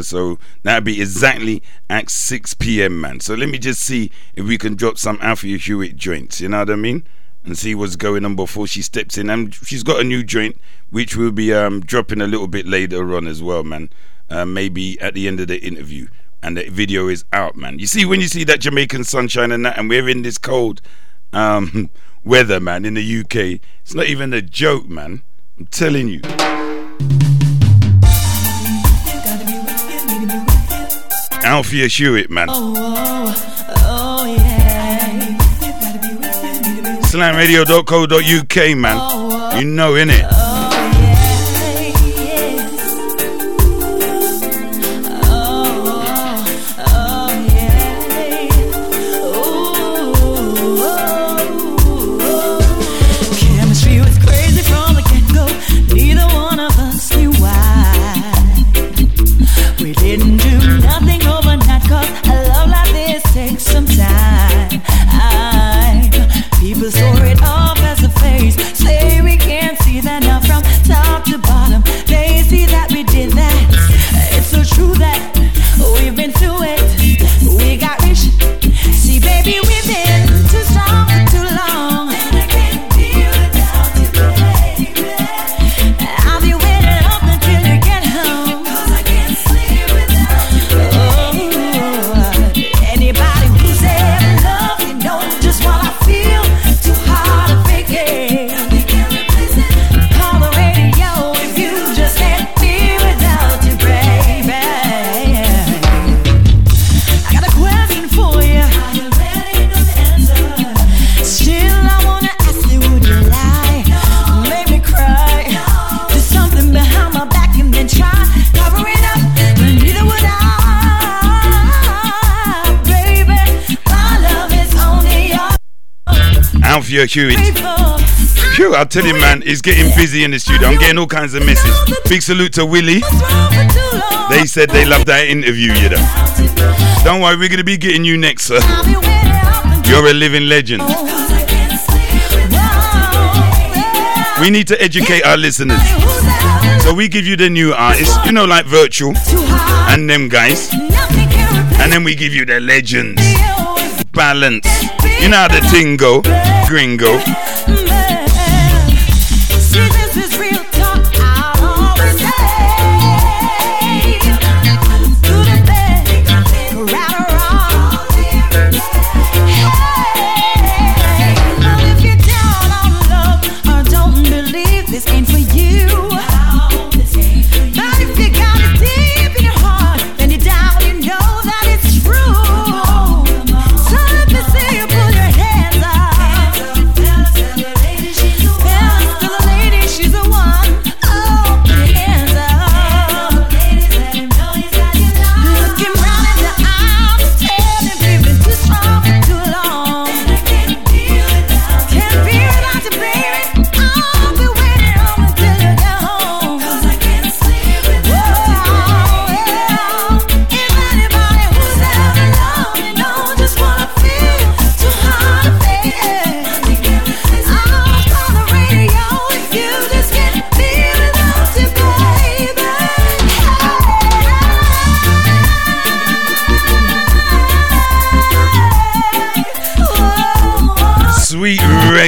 So that'll be exactly at 6 p.m., man. So let me just see if we can drop some Althea Hewitt joints, you know what I mean? And see what's going on before she steps in. And she's got a new joint, which we'll be um, dropping a little bit later on as well, man. Uh, maybe at the end of the interview. And the video is out, man. You see, when you see that Jamaican sunshine and that, and we're in this cold um, weather, man, in the UK, it's not even a joke, man. I'm telling you. Althea Hewitt, man. Oh, oh, oh, yeah. Slamradio.co.uk, man. Oh, oh. You know, innit? Althea Hewitt. Phew, I'll tell you, man, he's getting busy in the studio. I'm getting all kinds of messages. Big salute to Willie. They said they loved that interview, you know. Don't worry, we're going to be getting you next, sir. You're a living legend. We need to educate our listeners. So we give you the new artists, you know, like Virtual and them guys. And then we give you the legends. Balance. You know how the thing go, gringo.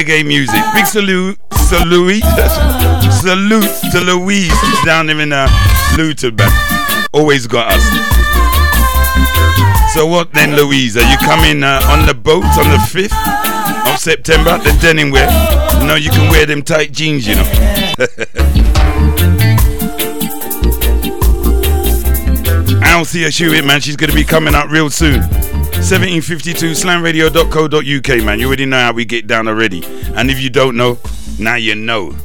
Reggae music. Big salute, salute, salute to Louise down there in uh, man. Always got us. So what then, Louise? Are you coming uh, on the boat on the 5th of September? at The denim wear? You know, you can wear them tight jeans, you know. Althea Hewitt, man, she's going to be coming up real soon. 1752 slamradio.co.uk, man. You already know how we get down already. And if you don't know, now you know.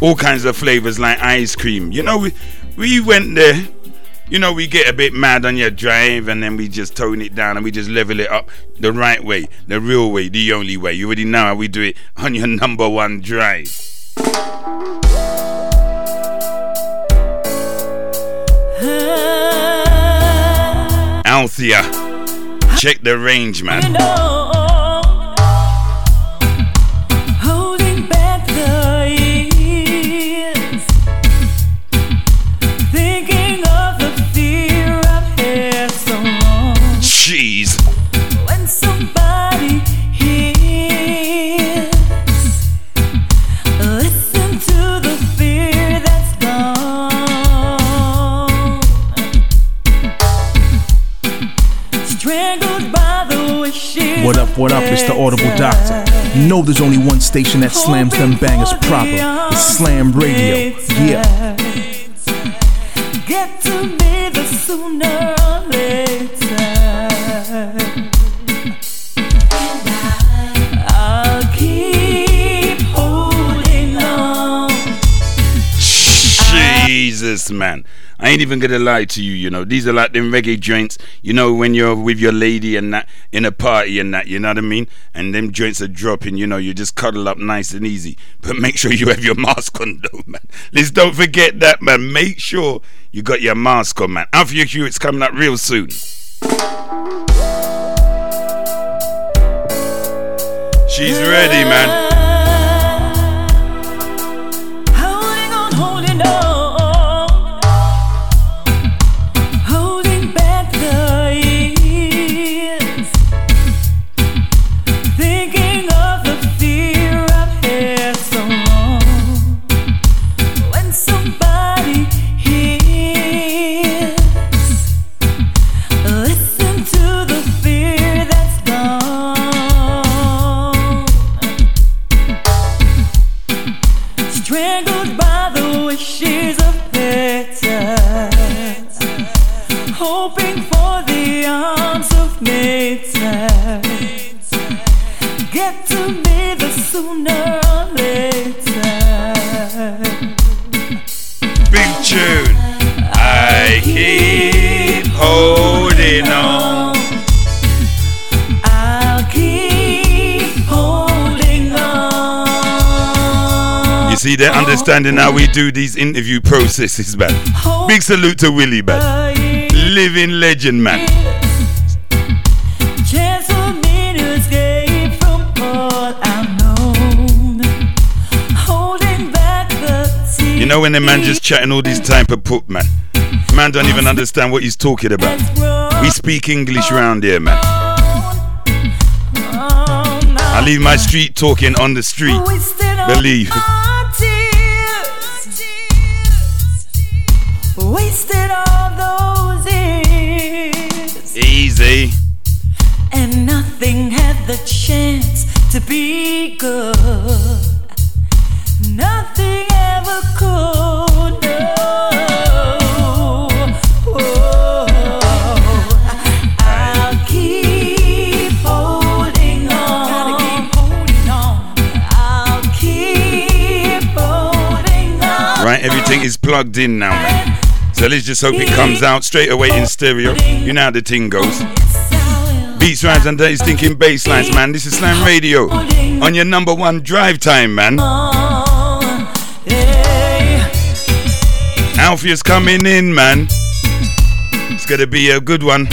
All kinds of flavors like ice cream. You know, we, we went there. You know, we get a bit mad on your drive and then we just tone it down and we just level it up the right way, the real way, the only way. You already know how we do it on your number one drive. Althea. Check the range, man. You know. What up. It's the Audible Doctor. You know there's only one station that slams them bangers proper. It's Slam Radio. Yeah. Get to me the sooner or later. I'll keep holding on. Jesus, man. I ain't even gonna lie to you, you know. These are like them reggae joints, you know, when you're with your lady and that in a party and that, you know what I mean? And them joints are dropping, you know, you just cuddle up nice and easy. But make sure you have your mask on though, man. Let's don't forget that, man. Make sure you got your mask on, man. Alfia Q, it's coming up real soon. She's ready, man. See, they're understanding how we do these interview processes, man. Big salute to Willie, man. Living legend, man. You know when the man just chatting all this time per put, man. Man don't even understand what he's talking about. We speak English round here, man. I leave my street talking on the street. Believe. Wasted all those years. Easy. And nothing had the chance to be good. Nothing ever could. No. Right, everything is plugged in now, man. So let's just hope it comes out straight away in stereo. You know how the thing goes. Beats, rhymes, and days thinking bass lines, man. This is Slam Radio on your number one drive time, man. Alfia's coming in, man. It's gonna be a good one.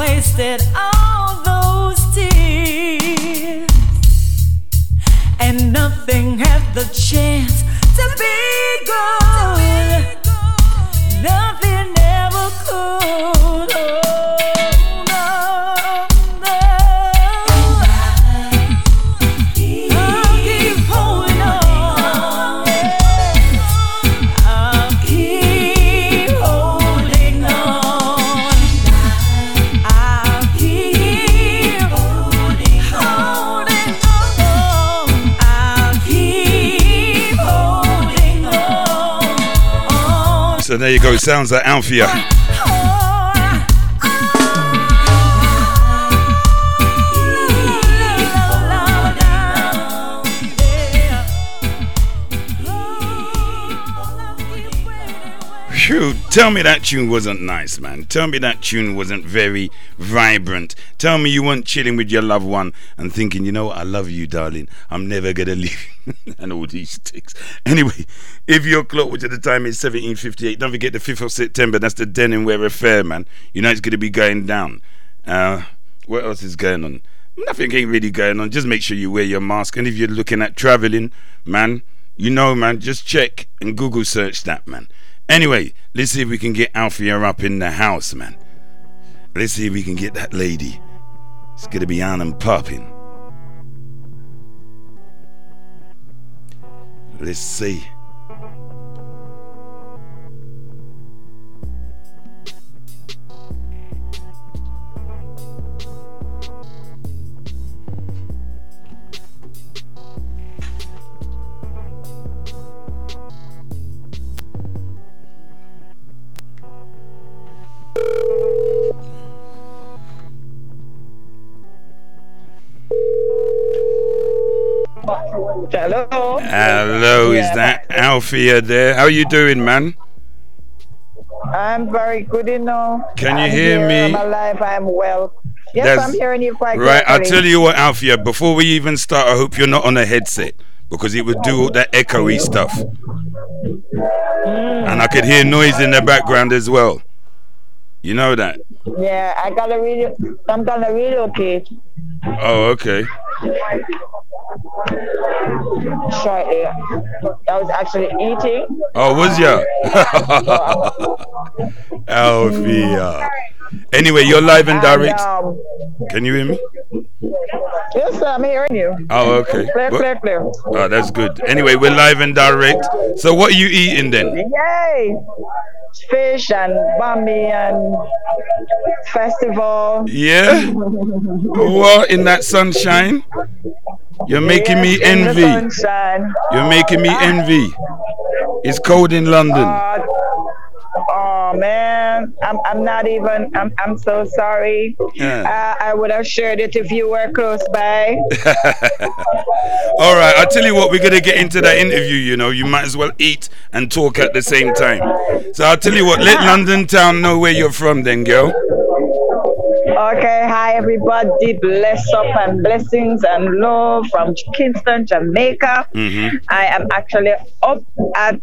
Wasted all those tears, and nothing had the chance to be good. So there you go. Sounds like Alfia. Phew, tell me that tune wasn't nice, man. Tell me that tune wasn't very vibrant. Tell me you weren't chilling with your loved one and thinking, you know I love you, darling. I'm never gonna leave and all these things. Anyway, if your clock, which at the time is 1758, don't forget the 5th of September, that's the Denim Wear Affair, man. You know it's gonna be going down. Uh, what else is going on? Nothing ain't really going on. Just make sure you wear your mask. And if you're looking at traveling, man, you know, man, just check and Google search that, man Anyway, let's see if we can get Alfia up in the house, man. Let's see if we can get that lady. It's gonna be on and popping. Let's. Hello. Hello, is that Alfia there? How you doing, man? I'm very good, you know. Can you I'm hear here, me? I'm alive. I'm well. Yes, That's- I'm hearing you quite Right, I'll tell you what, Alfia, before we even start, I hope you're not on a headset because it would do all that echoey stuff. Mm. And I could hear noise in the background as well. You know that? Yeah, I gotta re- I'm gonna relocate Oh, okay. Shortly. I was actually eating. Oh, was ya? Alfia. Anyway, you're live and direct. um, Can you hear me? yes, sir, I'm hearing you. Oh, okay. Clear, clear, clear. Oh, that's good. Anyway, we're live and direct. So, what are you eating then? Yay! Fish and bammy and festival. Yeah? What in that sunshine? You're making me Yes, in the envy. You're making me envy. It's cold in London. Uh, oh man, I'm, I'm not even. I'm, I'm so sorry. Yeah. Uh, I would have shared it if you were close by. All right, I'll tell you what, we're going to get into that interview. You know, you might as well eat and talk at the same time. So I'll tell you what, let London Town know where you're from, then, girl. Okay, hi everybody. Bless up and blessings and love from Kingston, Jamaica. Mm-hmm. I am actually up at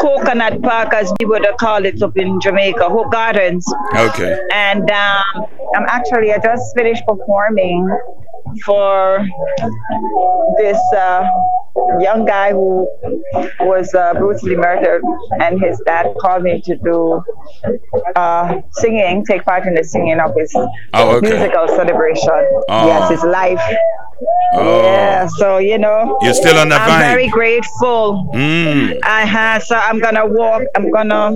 Coconut Park, as we would call it up in Jamaica, Hope Gardens. Okay. and um, I'm actually I just finished performing for this uh, young guy who was uh, brutally murdered, and his dad called me to do uh, singing, take part in the singing of his Oh, okay. musical celebration. Oh. Yes, his life. Oh. Yeah, so you know, You're still on the I'm very grateful. Mm. I have, so I'm gonna walk. I'm gonna,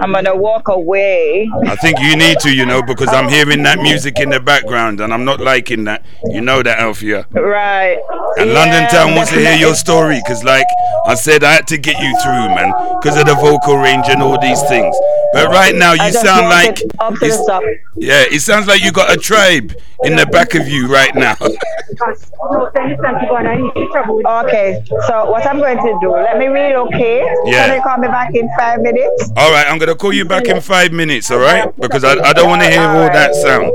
I'm gonna walk away. I think you need to, you know, because I'm hearing that music in the background and I'm not liking that. You know that, Alfia. Right. And Yeah, London Town wants to hear your story because, like I said, I had to get you through, man, because of the vocal range and all these things. But right now, you sound like. it up to the it's- top. Yeah, it sounds like you got a tribe in the back of you right now. Okay, so what I'm going to do, let me relocate. Yeah. Can you call me back in five minutes? all right, I'm going to call you back in five minutes, all right? Because I, I don't want to hear all that sound.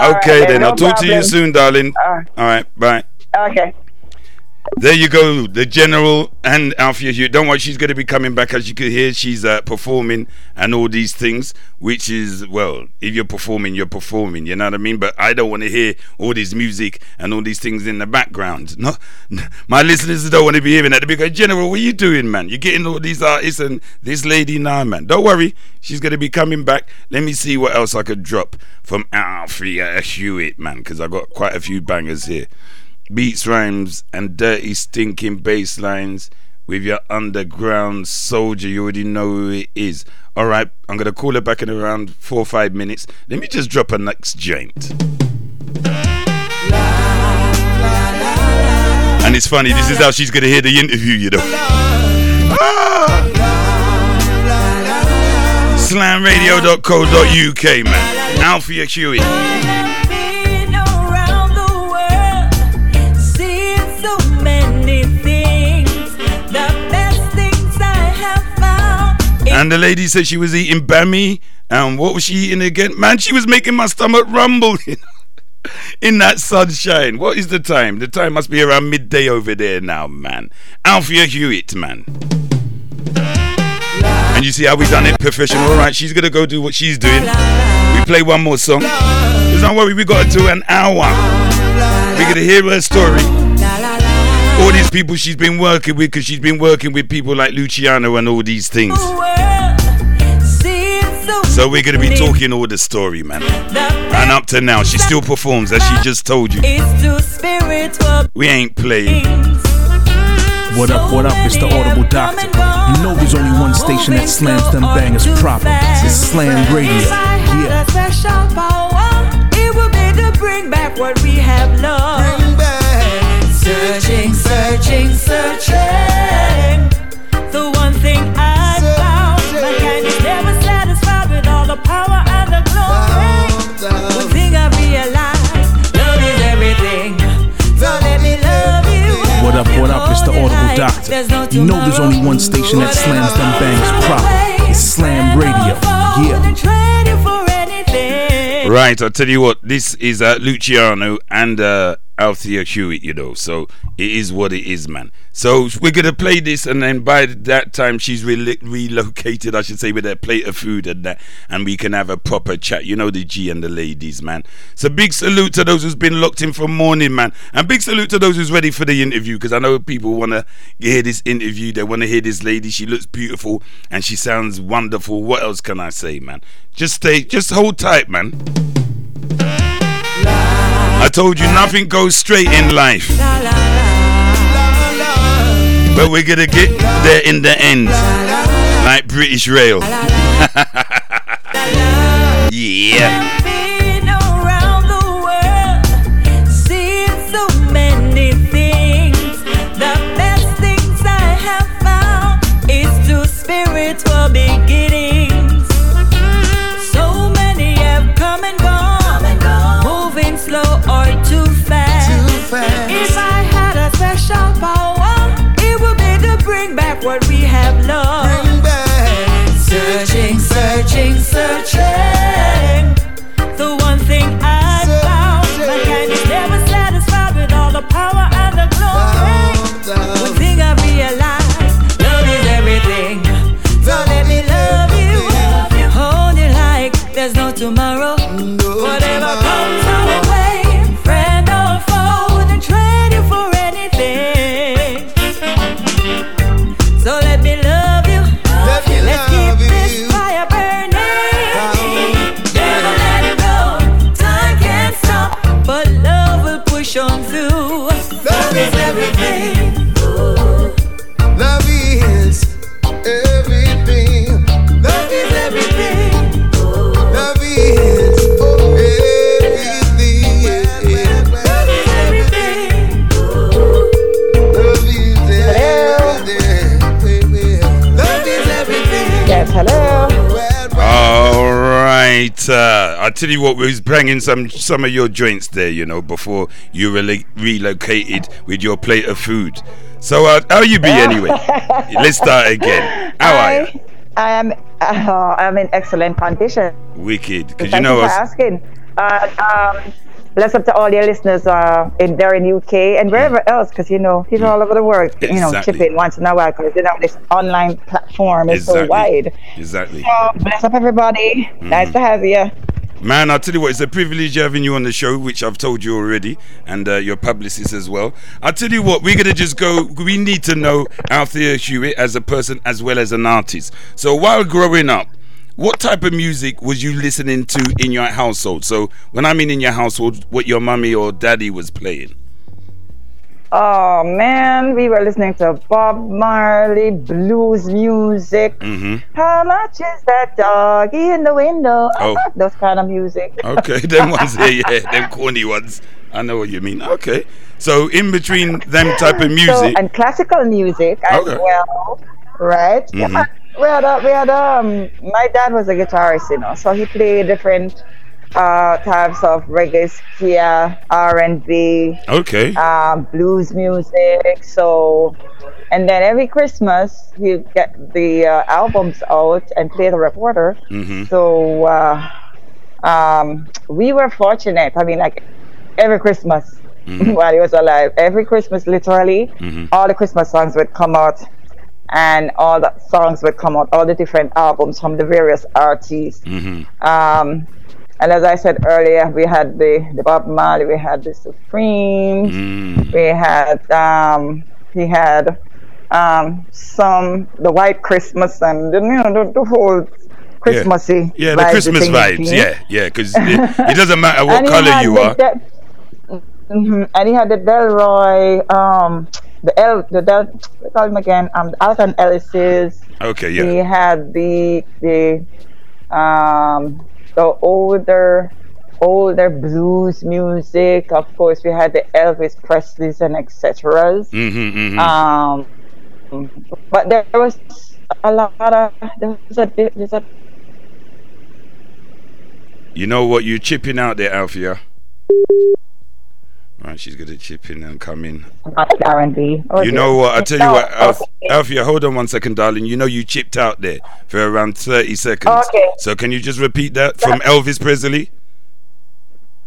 All right, Okay, then. no I'll talk to you soon, darling. Uh, All right, bye. okay. There you go, the general and Alfia Hugh. Don't worry, she's going to be coming back. As you can hear, she's uh, performing and all these things, which is, well, if you're performing, you're performing, you know what I mean? But I don't want to hear all this music and all these things in the background. No, my listeners don't want to be hearing that. They be going, General, what are you doing, man? You're getting all these artists and this lady now, man. Don't worry, she's going to be coming back. Let me see what else I could drop from Alfia Hewitt, man, because I got quite a few bangers here beats, rhymes, and dirty, stinking bass lines with your underground soldier. You already know who it is. All right, I'm gonna call her back in around four or five minutes. Let me just drop a next joint. And it's funny, this is how she's gonna hear the interview, you know. Ah! Slamradio.co.uk, man. Alfia Huey. And the lady said she was eating bammy. And what was she eating again? Man, she was making my stomach rumble in that sunshine. What is the time? The time must be around midday over there now, man. Alfia Hewitt, man. And you see how we done it professional, right? She's gonna go do what she's doing. We play one more song. Don't worry, we got to an hour. We're gonna hear her story. All these people she's been working with because she's been working with people like Luciano and all these things. So we're gonna be talking all the story, man. And up to now, she still performs as she just told you. We ain't playing. What up, what up? It's the Audible Doctor. You know there's only one station that slams them bangers proper. It's Slam Radio. Yeah. It will be to bring back what we have lost. Searching, searching, searching. The one thing I found, mankind is never satisfied with all the power and the glory. One thing I realized, love is everything. So let me love you. What up, what up? It's the Audible Doctor. You know there's only one station that slams them bangs proper. It's Slam Radio. Yeah. Right, I'll tell you what, this is uh, Luciano and uh, Althea Hewitt, you know, so it is what it is, man. So we're gonna play this, and then by that time she's re- relocated, I should say, with a plate of food and that, and we can have a proper chat. You know the G and the ladies, man. So big salute to those who's been locked in for morning, man, and big salute to those who's ready for the interview, because I know people wanna hear this interview. They wanna hear this lady. She looks beautiful and she sounds wonderful. What else can I say, man? Just stay, just hold tight, man. I told you nothing goes straight in life. But we're gonna get there in the end. Like British Rail. yeah. Searching, tell you what, we was banging some some of your joints there, you know, before you rela- relocated with your plate of food. So, uh, how you be anyway? Let's start again. How are you? I am. Uh, I'm in excellent condition. Wicked. Because you Thank know you for us. asking. Uh, um, bless up to all your listeners uh, in there in UK and wherever else, because you know people all over the world. You know, Mm. Exactly. chip in once in a while because you know this online platform is so wide. Exactly. So bless up everybody. Nice to have you. Man, I'll tell you what, it's a privilege having you on the show, which I've told you already, and uh, your publicist as well. I'll tell you what, we're going to just go, we need to know Althea Hewitt as a person as well as an artist. So while growing up, what type of music was you listening to in your household? So when I mean in your household, what your mummy or daddy was playing? Oh man, we were listening to Bob Marley blues music. hmm How much is that doggy in the window? Oh. Those kind of music. Okay, them ones there, yeah, them corny ones. I know what you mean. Okay. So in between them type of So, music, and classical music as Okay. well, right? Mhm. Yeah, we had, a, we had um, my dad was a guitarist, you know, so he played different uh, types of reggae, ska, R and B, okay. um, blues music. So, and then every Christmas he get the uh, albums out and play the reporter. hmm So uh, um, we were fortunate. I mean, like every Christmas Mhm. while he was alive, every Christmas, literally, Mhm. all the Christmas songs would come out, and all the songs would come out, all the different albums from the various artists. hmm Um, And as I said earlier, we had the, the Bob Marley, we had the Supremes, Mm. we had um, he had um, some the White Christmas and you know the, the whole Christmassy Yeah, the vibes, Christmas vibes. Yeah, yeah, because it, it doesn't matter what color you are. De- Mhm. and he had the Delroy, um, the El, the Del, we call him again, um, the Alton Ellis's. Okay, yeah. He had the the um the older older blues music. Of course, we had the Elvis Presleys and etc. Mm-hmm, hmm Um, but there was a lot of there was a bit- there's a You know what? You're chipping out there, Alfia. Right, she's gonna chip in and come in. R&B. You know what? I tell you Oh, what, Alf- okay. Alfia, hold on one second, darling. You know you chipped out there for around 30 seconds. Okay. So can you just repeat that from Elvis Presley?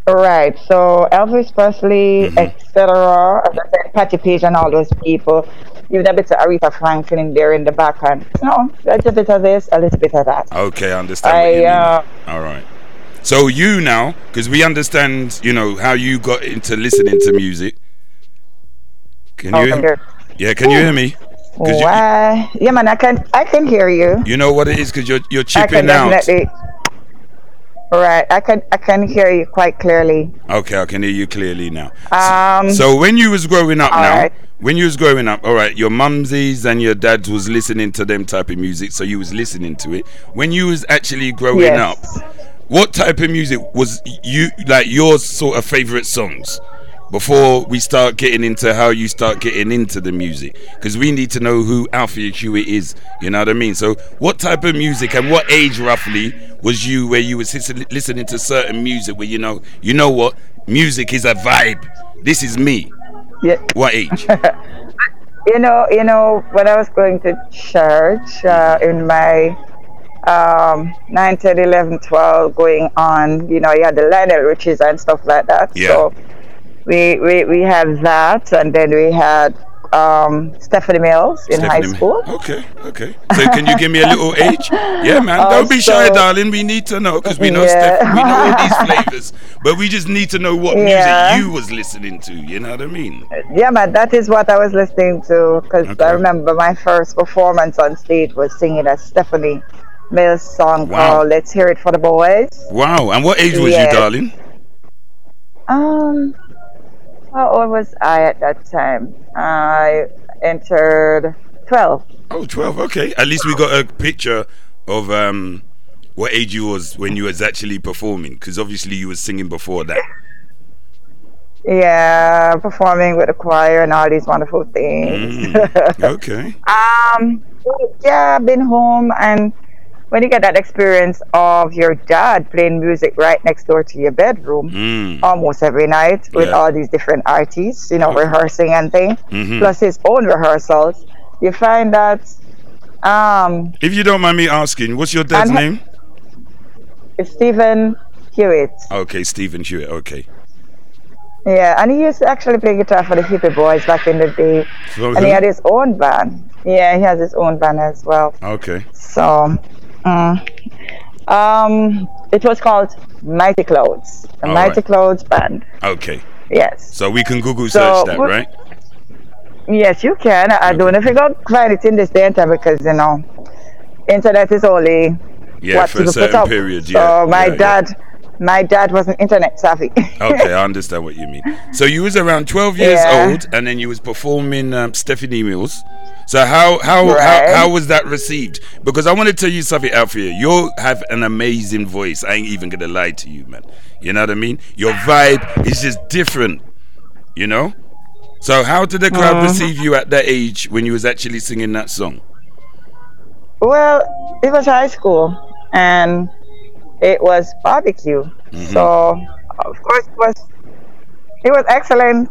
Right. So Elvis Presley, Mhm. etc. I Patti Page and all those people. Even a bit of Aretha Franklin in there in the background. No, a little bit of this, a little bit of that. Okay, I understand I uh, All right. So you now, because we understand, you know, how you got into listening to music. Can oh, you? here. Yeah, can you hear me? 'Cause you, Why? Yeah, man, I can I can hear you. you know what it is, because you're you're I can chipping out. definitely. Right, I can I can hear you quite clearly. Okay, I can hear you clearly now. Um, So when you was growing up now, right. when you was growing up, all right, your mumsies and your dads was listening to them type of music, so you was listening to it. When you was actually growing Yes. up, what type of music was you like your sort of favorite songs? Before we start getting into how you start getting into the music, because we need to know who Alfia Hewitt is. You know what I mean? So, what type of music and what age roughly was you where you was listening to certain music where you know, you know what, music is a vibe. This is me. yeah. What age? You know, you know, when I was going to church uh, in my um, 9, 10, 11, 12, going on, you know, you had the Lionel Richies and stuff like that. Yeah. So we, we, we had that, and then we had um, Stephanie Mills in high Stephanie Ma- school. Okay, okay. So can you give me a little age? Yeah, man. Don't be shy, Also- darling. We need to know because we know Yeah. Steph, we know all these flavors, but we just need to know what Yeah. music you was listening to. You know what I mean? Yeah, man, that is what I was listening to because Okay. I remember my first performance on stage was singing as Stephanie Mills song Wow. called Let's Hear It for the Boys. Wow. And what age was Yes. you, darling? Um, how old was I at that time? I entered 12. Oh, 12. Okay. At least we got a picture of um what age you was when you was actually performing, because obviously you was singing before that. Yeah, performing with the choir and all these wonderful things. Mm, okay. um, yeah, I've been home and when you get that experience of your dad playing music right next door to your bedroom Mm. almost every night with Yeah. all these different artists, you know, Okay. rehearsing and things, Mhm. plus his own rehearsals, you find that um, If you don't mind me asking, what's your dad's name? Stephen Hewitt. Okay, Stephen Hewitt. Okay. Yeah, and he used to actually play guitar for the Hippy Boys back in the day. So And he had his own band. Yeah, he has his own band as well. Okay. So, mm, um, it was called Mighty Clouds, the All Mighty right. Clouds Band. Okay. Yes, So we can Google So, search that, what- right? yes, you can. I don't know if you can find it in this day and time because you know, internet is only Yeah, what for a certain up. period. So my yeah, yeah. My dad wasn't internet savvy. Okay, I understand what you mean. So you was around 12 years Yeah. old, and then you was performing um, Stephanie Mills. So how how, Right. how how was that received? Because I want to tell you something, Alfia. You have an amazing voice. I ain't even gonna lie to you, man. You know what I mean? Your vibe is just different. You know. So how did the crowd Uh-huh. receive you at that age when you was actually singing that song? Well, it was high school and it was barbecue. Mm-hmm. So of course it was it was excellent.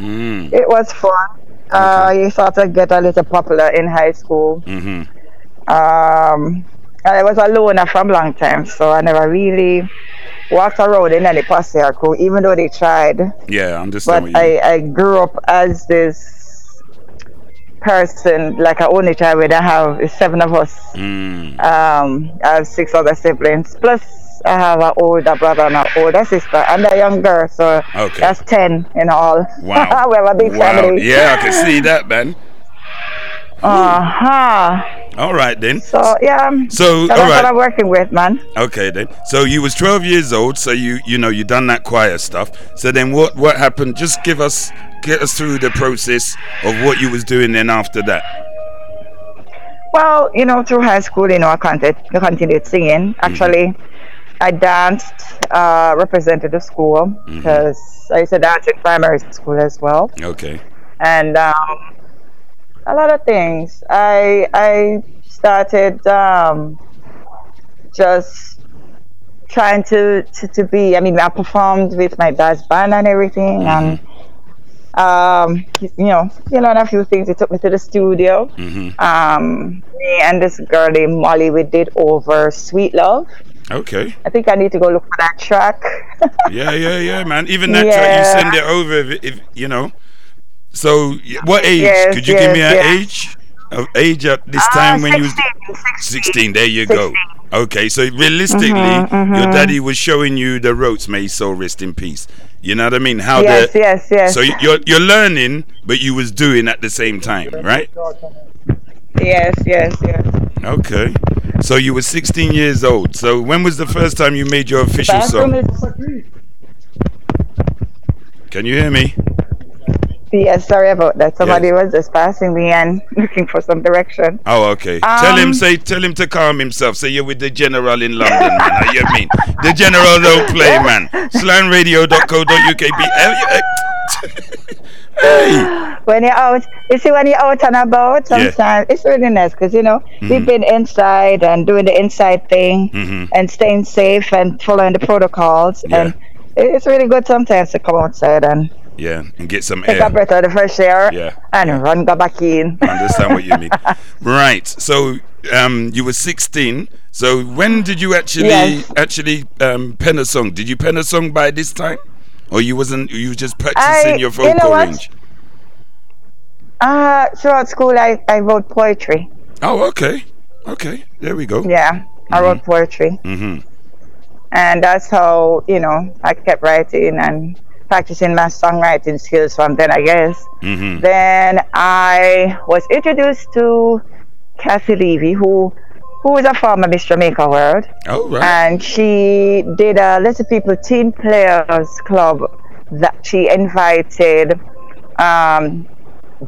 Mm. It was fun. Uh, you sort of get a little popular in high school. hmm Um, I was a loner from long time, so I never really walked around in any posse or crew, even though they tried. Yeah, I understand But you mean. I, I grew up as this person, like I only child, where I have seven of us. Mm. Um, I have six other siblings, plus I have an older brother and an older sister and a young girl, so Okay. that's ten in all. Wow. we have a big wow. family. Yeah, I can see that, man. Uh huh. All right then. So yeah. So, that's all what. I'm working with, man. Okay then. So you was 12 years old. So you you know you done that choir stuff. So then what what happened? Just give us get us through the process of what you was doing then after that. Well, you know, through high school, you know, I continued, I continued singing. Mm-hmm. Actually, I danced, uh, represented the school Mm-hmm. because I used to dance in primary school as well. Okay. and um, a lot of things. I I started um, just trying to, to to be. I mean, I performed with my dad's band and everything, and um, you know, you know, a few things. He took me to the studio. Mhm. Um, me and this girl named Molly, we did over "Sweet Love." Okay. I think I need to go look for that track. Yeah, yeah, yeah, man. Even that track, you send it over if, if you know. So what age? Yes, Could you give me an yes. age? Of age at this Ah, time when you was 16, 16 there you go okay so realistically Mm-hmm, your daddy was showing you the ropes may his soul rest in peace you know what i mean? How Yes, the yes, yes. so you- you're you're learning but you was doing at the same time right? Yes, yes, yes. okay. So you were 16 years old. So when was the first time you made your official Bathroom song? is- can you hear me Yes, sorry about that. Somebody was just passing me and looking for some direction. Oh, okay. tell him, Um, say, tell him to calm himself. Say you're with the general in London, man. You mean? The general don't play, man. Slamradio.co.uk. Be, eh, eh, hey. When you're out, you see, when you're out and about, Yeah. sometimes it's really nice because you know we've been inside and doing the inside thing Mhm. and staying safe and following the protocols, Yeah. and it's really good sometimes to come outside and Yeah, and get some take air. a breath of the fresh air Yeah. and run go back in. I understand what you mean. Right. So, um, you were 16. So when did you actually Yes. actually um, pen a song? Did you pen a song by this time, or you wasn't? You were just practicing I- your you know vocal range. Uh, throughout school, I, I wrote poetry. Oh, okay. Okay. There we go. Yeah, I wrote poetry. Mm-hmm. and that's how you know I kept writing and practicing my songwriting skills from then I guess. Mm-hmm. Then I was introduced to Kathy Levy, who who is a former Miss Jamaica World, Oh, right. and she did a Little People Teen Players Club that she invited um,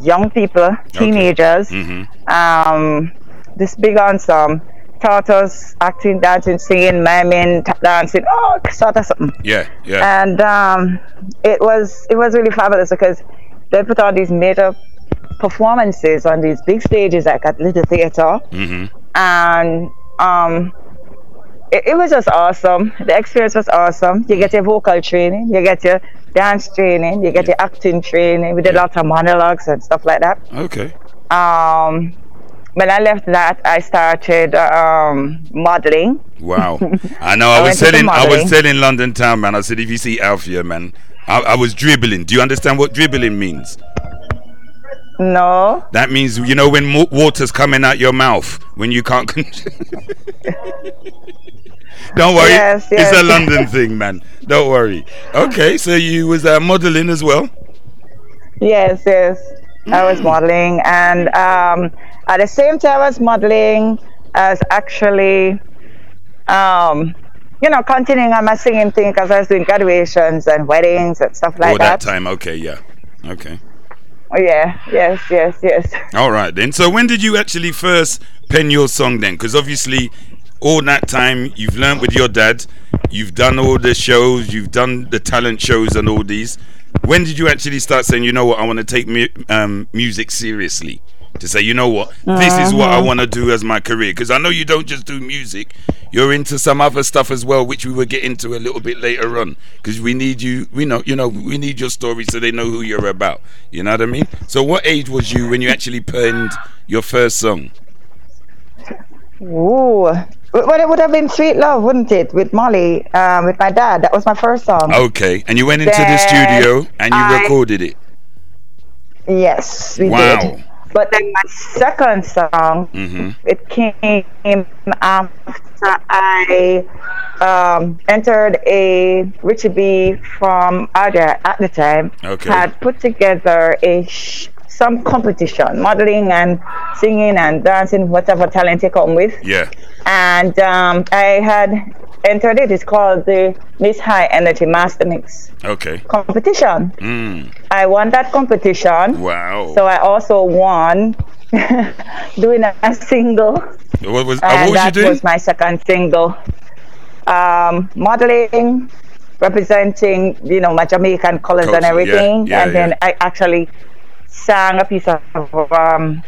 young people, teenagers, mm-hmm. um, this big ensemble taught us acting, dancing, singing, miming, tap dancing, all sort of something. Yeah. Yeah. And um, it was it was really fabulous because they put on these major performances on these big stages like at Little Theatre, mm-hmm. and um, it, it was just awesome. The experience was awesome. You get your vocal training, you get your dance training, you get your acting training. We did lots of monologues and stuff like that Okay. um, when I left that, I started um, modeling. Wow. I know. I, I was telling. I was telling London Town man. I said, if you see Alfia, man, I, I was dribbling. Do you understand what dribbling means? No, That means you know when mo- water's coming out your mouth when you can't. Con- Don't worry. Yes, yes. It's a London thing, man. Don't worry. Okay, so you was uh, modeling as well. yes, yes, I was modeling, and um, at the same time as modeling, as actually, um, you know, continuing on my singing thing because I was doing graduations and weddings and stuff like oh, that that. time. Okay, yeah. Okay. Oh, yeah, yes, yes, yes. All right then. So when did you actually first pen your song then? Because obviously, all that time you've learned with your dad, you've done all the shows, you've done the talent shows and all these. When did you actually start saying, you know what, I want to take mu- um, music seriously? To say, you know what, this is what I want to do as my career. Because I know you don't just do music, you're into some other stuff as well, which we will get into a little bit later on. Because we need you, we know, you know, we need your story so they know who you're about. You know what I mean? So, what age was you when you actually penned your first song? Ooh. Well, it would have been Sweet Love, wouldn't it? With Molly, um, with my dad. That was my first song. Okay, and you went into the studio and you I- recorded it. Yes, we Wow. did. But then my second song, Mm-hmm. it came after I um, entered a Richie B from Adia at the time Okay. had put together a sh- some competition, modeling and singing and dancing, whatever talent you come with. Yeah. And um, I had entered it. It's called the Miss High Energy Master Mix Okay. competition. Mm. I won that competition. Wow. So I also won doing a, a single, what was uh, and what was you that was my second single. Um, modeling, representing, you know, my Jamaican colors and Culture, yeah, everything, yeah, and then. I actually sang a piece of um,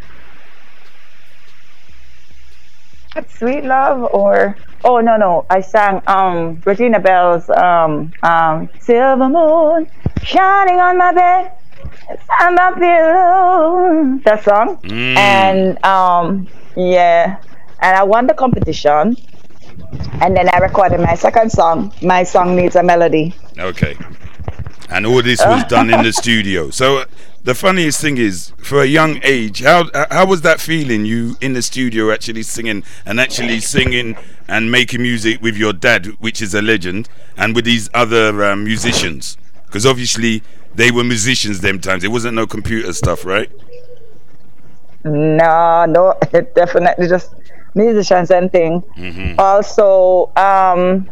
Sweet Love or oh no no I sang um Regina Belle's um um Silver Moon shining on my bed. I'm up alone. That song. Mm. and um yeah. And I won the competition. And then I recorded my second song. My song needs a melody. Okay. And all this was done in the studio. So the funniest thing is, for a young age, how how was that feeling? You in the studio actually singing and actually singing and making music with your dad, which is a legend, and with these other um, musicians, because obviously they were musicians them times. It wasn't no computer stuff, right? No, no, definitely just musicians and thing. Mm-hmm. Also, um,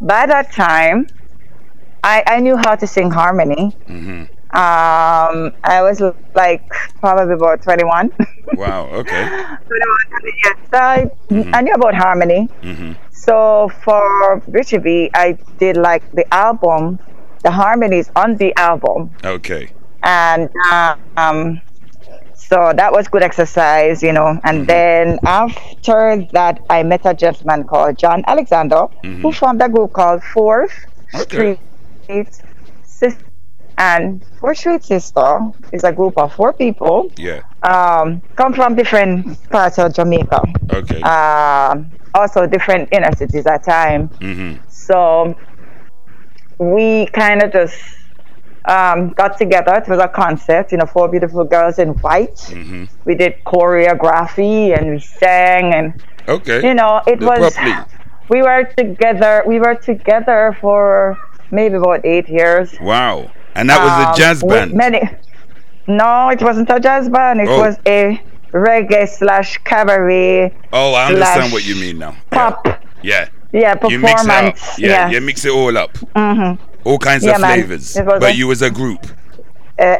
by that time, I, I knew how to sing harmony. Mm-hmm. Um, I was like probably about 21. 21, Wow. Okay. yeah. So I, I knew about harmony. Mm-hmm. So for Richie B, I did like the album, the harmonies on the album Okay. and um, so that was good exercise, you know. And then after that, I met a gentleman called John Alexander, who formed a group called Fourth Okay. Street. And Fourth Street Sister is a group of four people, Yeah. um, come from different parts of Jamaica, Okay. um, also different inner cities at time. mm-hmm. So we kind of just um, got together. It was a concept, you know, four beautiful girls in white. Mm-hmm. We did choreography and we sang, and Okay. you know, it The was. properly. We were together. We were together for maybe about eight years. Wow. And that was Um, a jazz band. Many. No, it wasn't a jazz band. It Oh. was a reggae slash cabaret oh, I understand what you mean now. pop. Yeah. Yeah, You mix it up. Yeah, yeah. you mix it all up. Mm-hmm. All kinds Yeah, of man. flavors. But a- you was a group. Uh,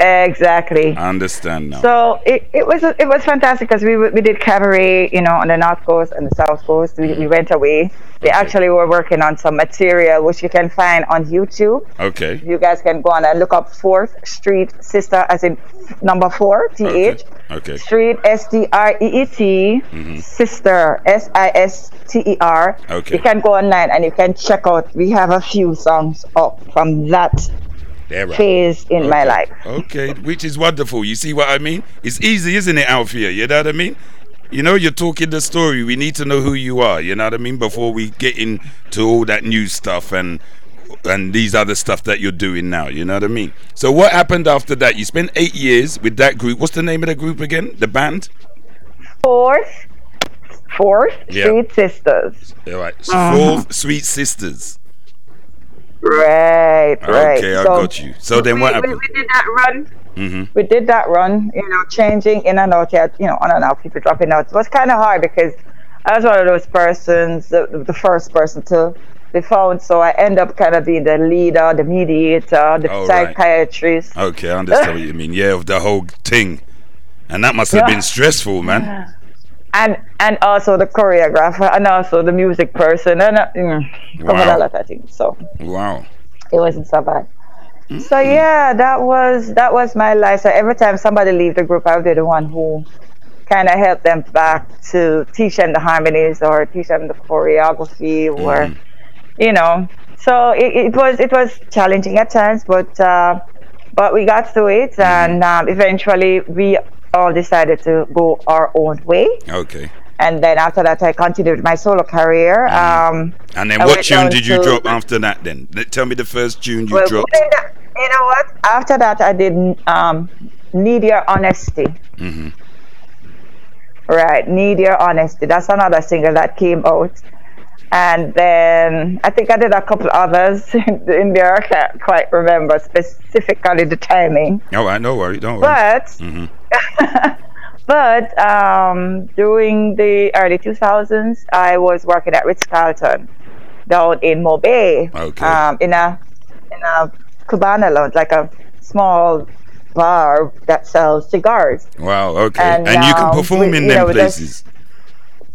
exactly. I understand now. So it, it was it was fantastic because we we did cabaret, you know, on the north coast and the south coast. We, we mm-hmm. went away. We actually were working on some material which you can find on YouTube. okay. You guys can go on and look up Fourth Street Sister, as in number four, T H. Okay. Okay. Street S T R E E T mm-hmm. Sister S I S T E R. Okay. You can go online and you can check out. We have a few songs up from that right. phase in my life. Okay, which is wonderful. You see what I mean? It's easy, isn't it, Alfia? You know what I mean? You know, you're talking the story. We need to know who you are. You know what I mean? Before we get into all that new stuff and and these other stuff that you're doing now. You know what I mean? So what happened after that? You spent eight years with that group. What's the name of the group again? The band? Fourth, Fourth Yeah. Street Sisters. All right. Uh-huh. Four Sweet Sisters. Right, right. Okay, I So got you. So then we, what we, happened? we did that run. Mm-hmm. We did that run, you know, changing in and out, you know, on and out, people dropping out. It was kind of hard because I was one of those persons, the, the first person to be found. So I end up kind of being the leader, the mediator, the Oh, right. psychiatrist. Okay, I understand what you mean. Yeah, of the whole thing. And that must have Yeah. been stressful, man. And and also the choreographer and also the music person and uh, mm, covered Wow. a lot of things. So Wow. it wasn't so bad. So yeah, that was that was my life. So every time somebody leave the group, I would be the one who kind of helped them back to teach them the harmonies or teach them the choreography or you know. So it, it was it was challenging at times, but uh, but we got through it, and um, eventually we all decided to go our own way. Okay. And then after that, I continued my solo career. Um, And then I what tune did you drop after that then? Tell me the first tune you well, dropped. that- you know what? After that, I did um, Need Your Honesty. hmm Right, Need Your Honesty. That's another single that came out. And then I think I did a couple others in there. I can't quite remember specifically the timing. All right, no worry, don't worry. But hmm but um, during the early 2000s, I was working at Ritz Carlton down in Mobay. Okay. Um, in a in a Cubana lounge, like a small bar that sells cigars. Wow, okay. And, And, you can um, perform we- in them know, places.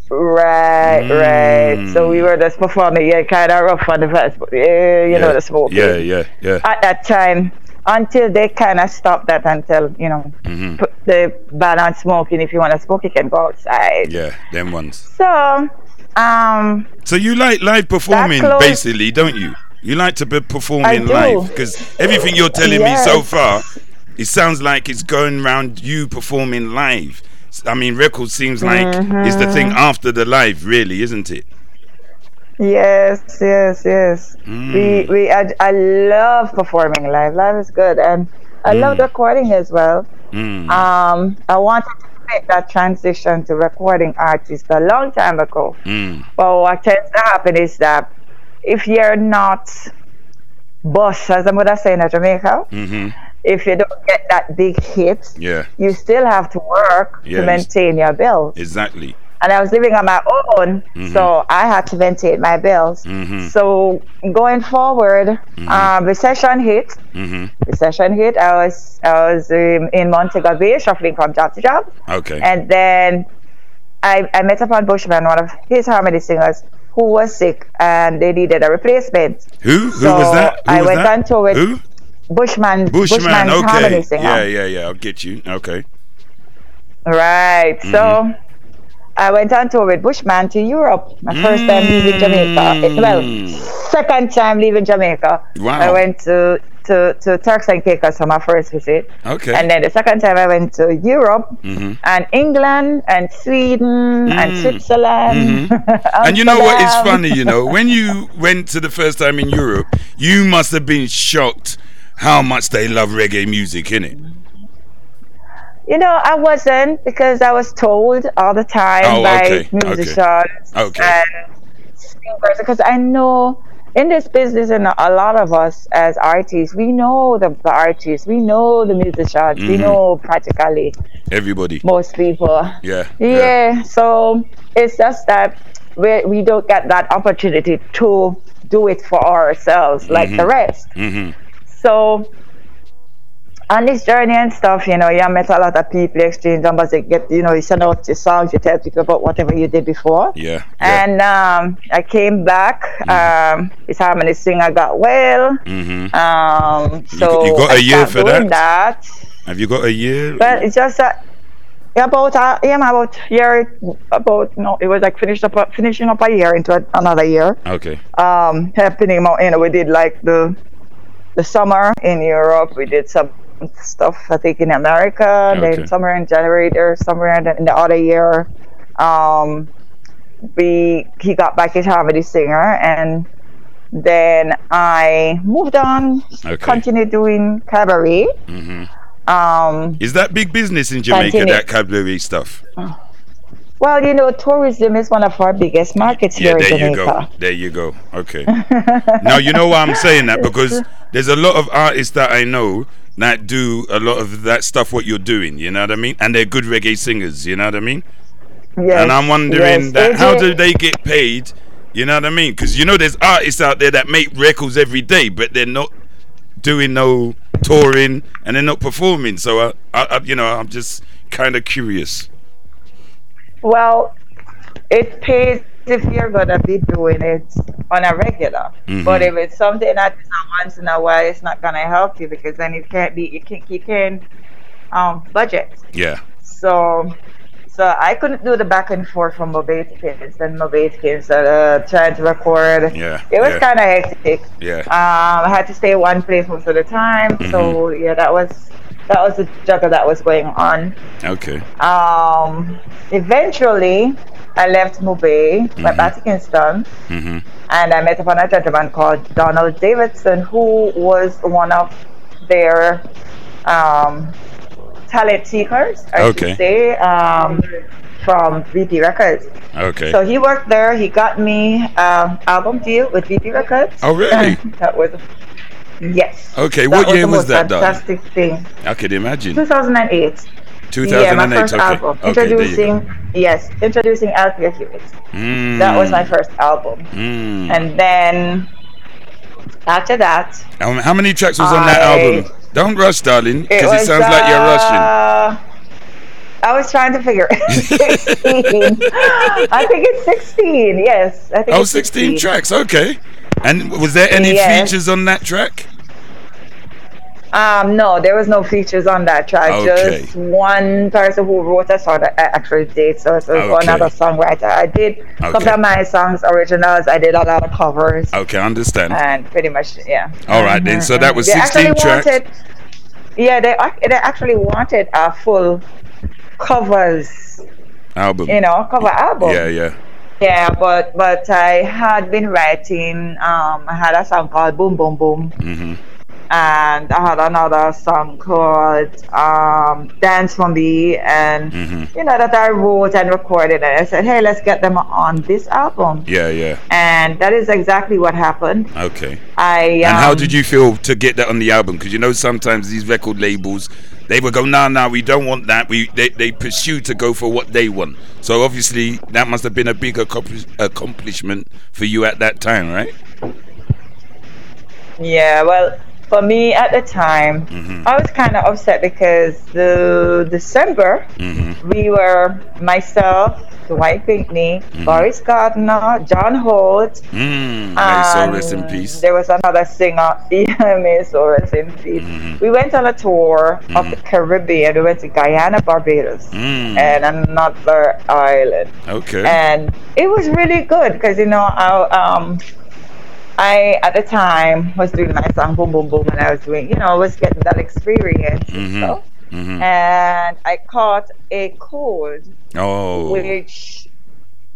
Right, right. So we were just performing, yeah, kind of rough on the first, but yeah, you know, the smoking. Yeah, yeah, yeah. At that time, until they kind of stopped that until, you know, hmm put the ban on smoking. If you want to smoke, you can go outside. Yeah, them ones. So, um, So you like live performing, close- basically, don't you? You like to be performing live because everything you're telling me so far, it sounds like it's going around you performing live. I mean, record seems like is the thing Mm-hmm. after the live, really, isn't it? Yes, yes, yes. Mm. We, we, I, I love performing live. Live is good, and I love recording as well. Mm. Um, I wanted to make that transition to recording artists a long time ago. Mm. But what tends to happen is that if you're not boss, as I'm gonna say in Jamaica, hmm if you don't get that big hit, Yeah, you still have to work to maintain your bills. exactly. And I was living on my own, so I had to maintain my bills. Mhm. So going forward, um, recession hit. hmm Recession hit. I was I was um, in Montego Bay, shuffling from job to job, Okay. and then I, I met upon Bushman, one of his harmony singers, who was sick, and they needed a replacement. who? Who so was that? Who I was went that? on tour with Who? Bushman, Bushman. Bushman's harmony Okay. singer. Yeah, yeah, yeah. I'll get you. Okay. Right. So Mm-hmm. I went on tour with Bushman to Europe. My first time leaving Jamaica. Eh, Well, Mm. second time leaving Jamaica. Wow. I went to, to, to Turks and Caicos for my first visit. Okay. And then the second time I went to Europe Mhm. and England and Sweden and Mm. Switzerland. And you know what? It's funny, you know, when you went to the first time in Europe, you must have been shocked how much they love reggae music, innit? You know, I wasn't because I was told all the time Oh, by okay, musicians Okay. and singers because I know in this business and a lot of us as artists, we know the, the artists, we know the musicians, we Mhm. know practically Everybody. most people. Yeah. Yeah, so it's just that we, we don't get that opportunity to do it for ourselves like the rest. hmm So on this journey and stuff, you know, you met a lot of people, exchange numbers, you get, you know, you send out your songs, you tell people about whatever you did before. Yeah. yeah. And um, I came back. Um, this harmony singer got well. Mm-hmm. Um, so you got a a year for that? that. Have you got a year? But it's just that. About a, yeah, about year, about no, it was like finished up, finishing up a year into a, another year. okay. um, happening. You know, we did like the the summer in Europe. We did some stuff I think in America. Okay. Then somewhere in January or somewhere in the, in the other year, um, we he got back his harmony singer, and then I moved on, Okay. continued doing cabaret. hmm Um, Is that big business in Jamaica, that cabaret stuff? well, you know, tourism is one of our biggest markets Yeah, here in Jamaica. you go. There you go. Okay. now you know why I'm saying that because there's a lot of artists that I know that do a lot of that stuff what you're doing. You know what I mean? And they're good reggae singers. You know what I mean? Yes, and I'm wondering yes. that how do they get paid? You know what I mean? Because you know there's artists out there that make records every day, but they're not doing no touring and they're not performing. So I, I, I you know, I'm just kind of curious. Well, it pays if you're gonna be doing it on a regular. Mhm. But if it's something that is not once in a while, it's not gonna help you because then you can't be you can you can um budget. Yeah. So so I couldn't do the back and forth from Mobate kids and Mobate kids uh, trying to record. Yeah, It was yeah. kind of hectic. Yeah. Um, I had to stay one place most of the time. Mm-hmm. So yeah, that was that was the juggle that was going on. Okay. Um, eventually, I left Mobay, went back to Kingston, hmm and I met up upon a gentleman called Donald Davidson, who was one of their um, talent seekers, I Okay. should say, um, from VP Records. Okay. So he worked there. He got me um, album deal with VP Records. Oh, really? that was yes. Okay, That what was year was that? Fantastic thing. I could imagine. 2008. 2008. Yeah, my first okay. album. Okay, there you go. introducing yes, introducing Althea Hewitt. Mm, That was my first album. Mm. And then after that, Um, how many tracks was on that album? Don't rush, darling, because it, was. sounds like you're rushing. uh, I was trying to figure. 16. I think it's 16. Yes, I think Oh, it's 16 tracks. Okay. And was there any Yes. features on that track? Um, no, there was no features on that track. Okay. Just one person who wrote a song that I actually did. So it was Okay. another songwriter. I did a couple Okay. of my songs originals. I did a lot of covers. Okay, I understand. and pretty much yeah. All right then, so that was They 16 tracks. Wanted, yeah, they they actually wanted a full covers, Album. you know, cover album. Yeah, yeah. Yeah, but but I had been writing. Um, I had a song called Boom Boom Boom, hmm and I had another song called um, Dance for Me, and hmm you know that I wrote and recorded. And I said, hey, let's get them on this album, Yeah, yeah. and that is exactly what happened. Okay. I And how um, did you feel to get that on the album? Because you know sometimes these record labels, they would go, "No, no, we don't want that." We they, they pursue to go for what they want. So obviously that must have been a big accomplish- accomplishment for you at that time, right? Yeah, well, for me at the time, Mhm. I was kind of upset because the December hmm we were myself, Dwight Pinkney, Mm-hmm. Boris Gardner, John Holt. Mm. Soul rest in and peace. There was another singer, yeah, may soul rest in peace. Mhm. We went on a tour of the Caribbean. We went to Guyana, Barbados, Mm. and another island Okay. and it was really good because you know I um I at the time was doing my song boom boom boom and I was doing you know I was getting that experience and Mhm. stuff hmm and I caught a cold Oh. which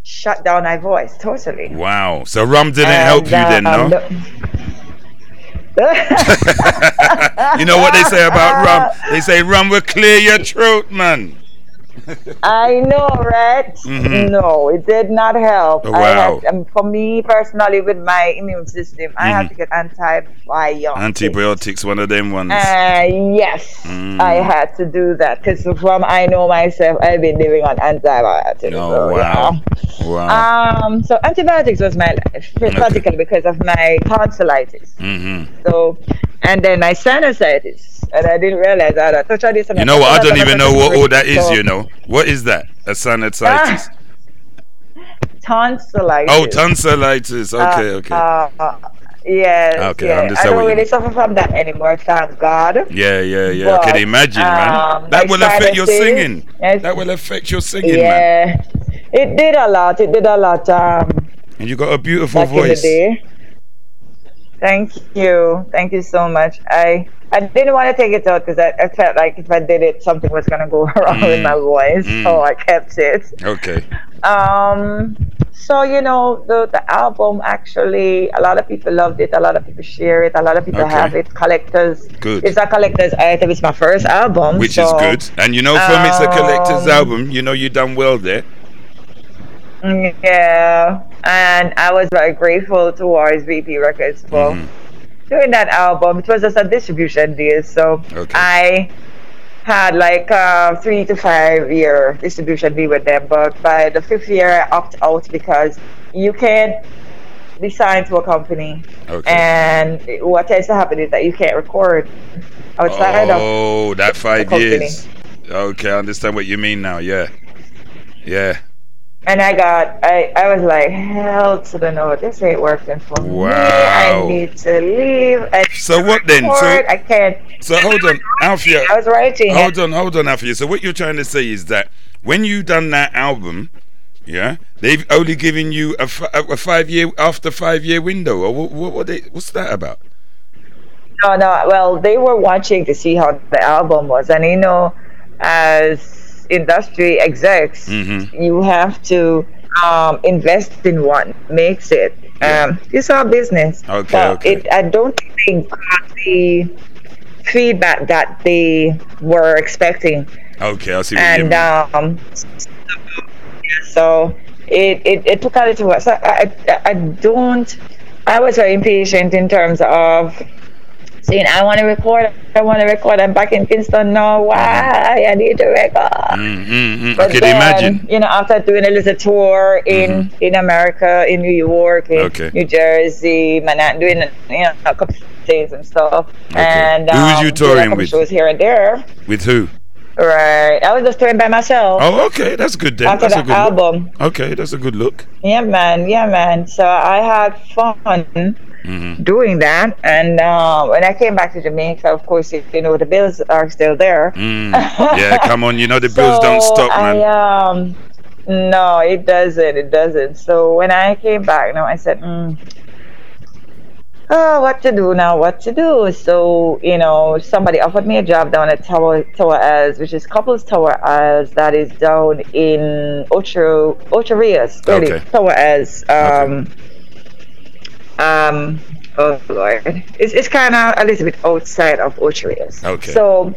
shut down my voice totally. Wow. So rum didn't help you then, um, no? you know what they say about rum? They say rum will clear your throat, man. I know, right? Mhm. No, it did not help. Oh, I wow. had, um, for me personally, with my immune system, I had Mhm. to get antibiotics. Antibiotics, one of them ones. Uh, yes, Mm. I had to do that because from I know myself, I've been living on antibiotics. oh so, wow. yeah. Wow. Um, so antibiotics was my life, particularly because of my tonsillitis. hmm So, and then my sinusitis, and I didn't realize that. I touched on this. You know what? I don't even know what all that is. So, You know what is that? A sinusitis. Tonsillitis. Oh, tonsillitis. Okay, okay. Uh, uh, yes. Okay, I understand I don't really suffer from that anymore, thank God. yeah, yeah, yeah. I but, can imagine, man. um, That will affect your singing. Yes. That will affect your singing, man. Yeah, it did a lot. It did a lot. Um, And you got a beautiful back in the voice. Thank you, thank you so much. I I didn't want to take it out because I, I felt like if I did it, something was gonna go wrong with Mm, my voice, mm. so I kept it. Okay. Um, so you know the the album actually, a lot of people loved it. A lot of people share it. A lot of people Okay. have it. Collectors. Good. It's a collector's item. It's my first album, Which is good. And you know, from it's a collector's um, album, you know you done well there. Yeah, and I was very grateful towards VP Records for Mhm. doing that album. It was just a distribution deal, so Okay. I had like a three to five year distribution deal with them. But by the fifth year, I opt out because you can't be signed to a company, Okay. and what tends to happen is that you can't record outside of Oh, that five years. Okay, I understand what you mean now. Yeah. Yeah. And I got, I, I was like, hell to the no, this ain't working for me. Wow. I need to leave. I So what then? So- I can't. So hold on, Alfia. I was writing. Hold on, hold on, Alfia. So what you're trying to say is that when you done that album, yeah, they've only given you a, a five year after five year window, or what? What, what they? What's that about? No, no. Well, they were watching to see how the album was, and you know, as industry execs, Mhm. you have to um, invest in what makes it. Um, it's our business. Okay, But okay. It, I don't think the feedback that they were expecting Okay, I see and um, so it, it, it took a little while. So I, I, I don't, I was very impatient in terms of saying, I want to record, I want to record. I'm back in Kingston now. Why? I need to record. Mm, mm, mm. But then, imagine. You know, after doing a little tour in in America, in New York, in Okay. New Jersey, Manhattan, doing you know a couple of things and stuff. Okay. And Who was you um, a touring with? Shows here and there. With who? Right. I was just touring by myself Oh, okay, that's good then. after That's a the good look. album. Okay, that's a good look. Yeah, man. Yeah, man. So I had fun Mhm. doing that, and uh, when I came back to Jamaica, of course, you know the bills are still there. Mm. Yeah, come on, you know the bills don't stop, man. I, um, no, it doesn't. It doesn't. So when I came back, now I said, mm, oh, what to do now? What to do? So you know, somebody offered me a job down at Tower Tower Isles, which is Couples Tower Isles, that is down in Ocho Ocho Rios, really Okay. Tower Isles. Um, um, oh Lord, it's it's kind of a little bit outside of Ocho Rios. Okay. So.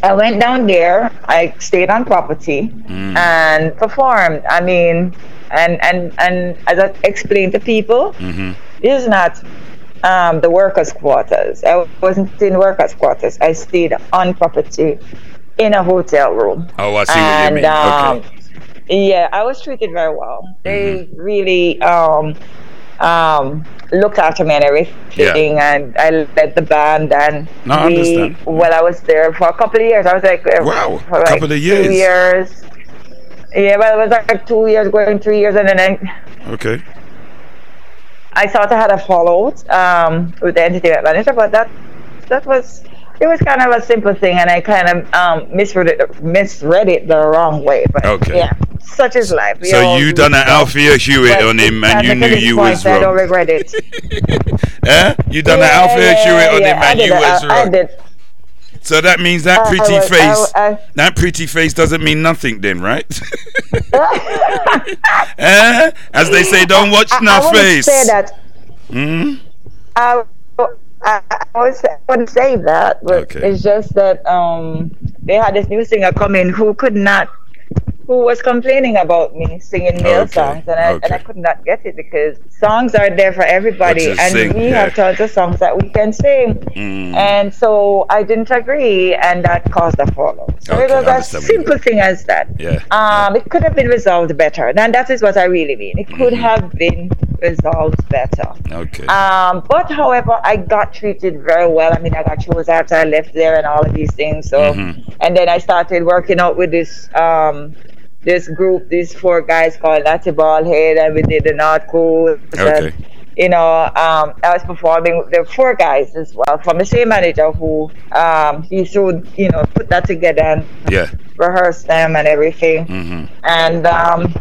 I went down there. I stayed on property Mm. and performed. I mean, and and and as I explained to people, Mhm. this is not um, the workers' quarters. I wasn't in workers' quarters. I stayed on property in a hotel room. Oh, I see and what you mean. um, okay. yeah, I was treated very well. They Mm-hmm. really um, um, looked after me and everything, and I led the band. And No, I we, well, I was there for a couple of years. I was like, uh, Wow, for a like couple of years. Two years. Yeah, well, it was like two years, going three years, and then I, Okay. I thought I had a fallout um, with the entertainment manager, but that that was it was kind of a simple thing, and I kind of um, misread it misread it the wrong way. But Okay. yeah, such is life. We So you done an. Althea Hewitt on him, and you knew you was I don't regret it. Eh? You done an Yeah, Althea yeah, Hewitt on yeah, him, I and you I- was I wrong. did. So that means that I pretty was- face, I- that pretty face doesn't mean nothing then, right? eh? As they say, don't watch I, I face. say that. Hmm? I, I, I would say, I wouldn't say that, but Okay. it's just that um, they had this new singer come in who could not, who was complaining about me singing male Okay, songs, and I, and I could not get it because songs are there for everybody, and sing, we yeah. have tons of songs that we can sing. Mm. And so I didn't agree, and that caused a fallout. So Okay, it was I a understand you simple thing as that. Yeah. Um, it could have been resolved better. And that is what I really mean. It could Mm-hmm. have been resolved better. Okay. Um, but however, I got treated very well. I mean, I got shows after I left there and all of these things. So, Mhm. and then I started working out with this um, this group, these four guys called Natty Ballhead, and we did the North Coast. Okay. And, you know, um, I was performing with the four guys as well from the same manager who um, he should, you know, put that together and yeah. rehearse them and everything. hmm And um,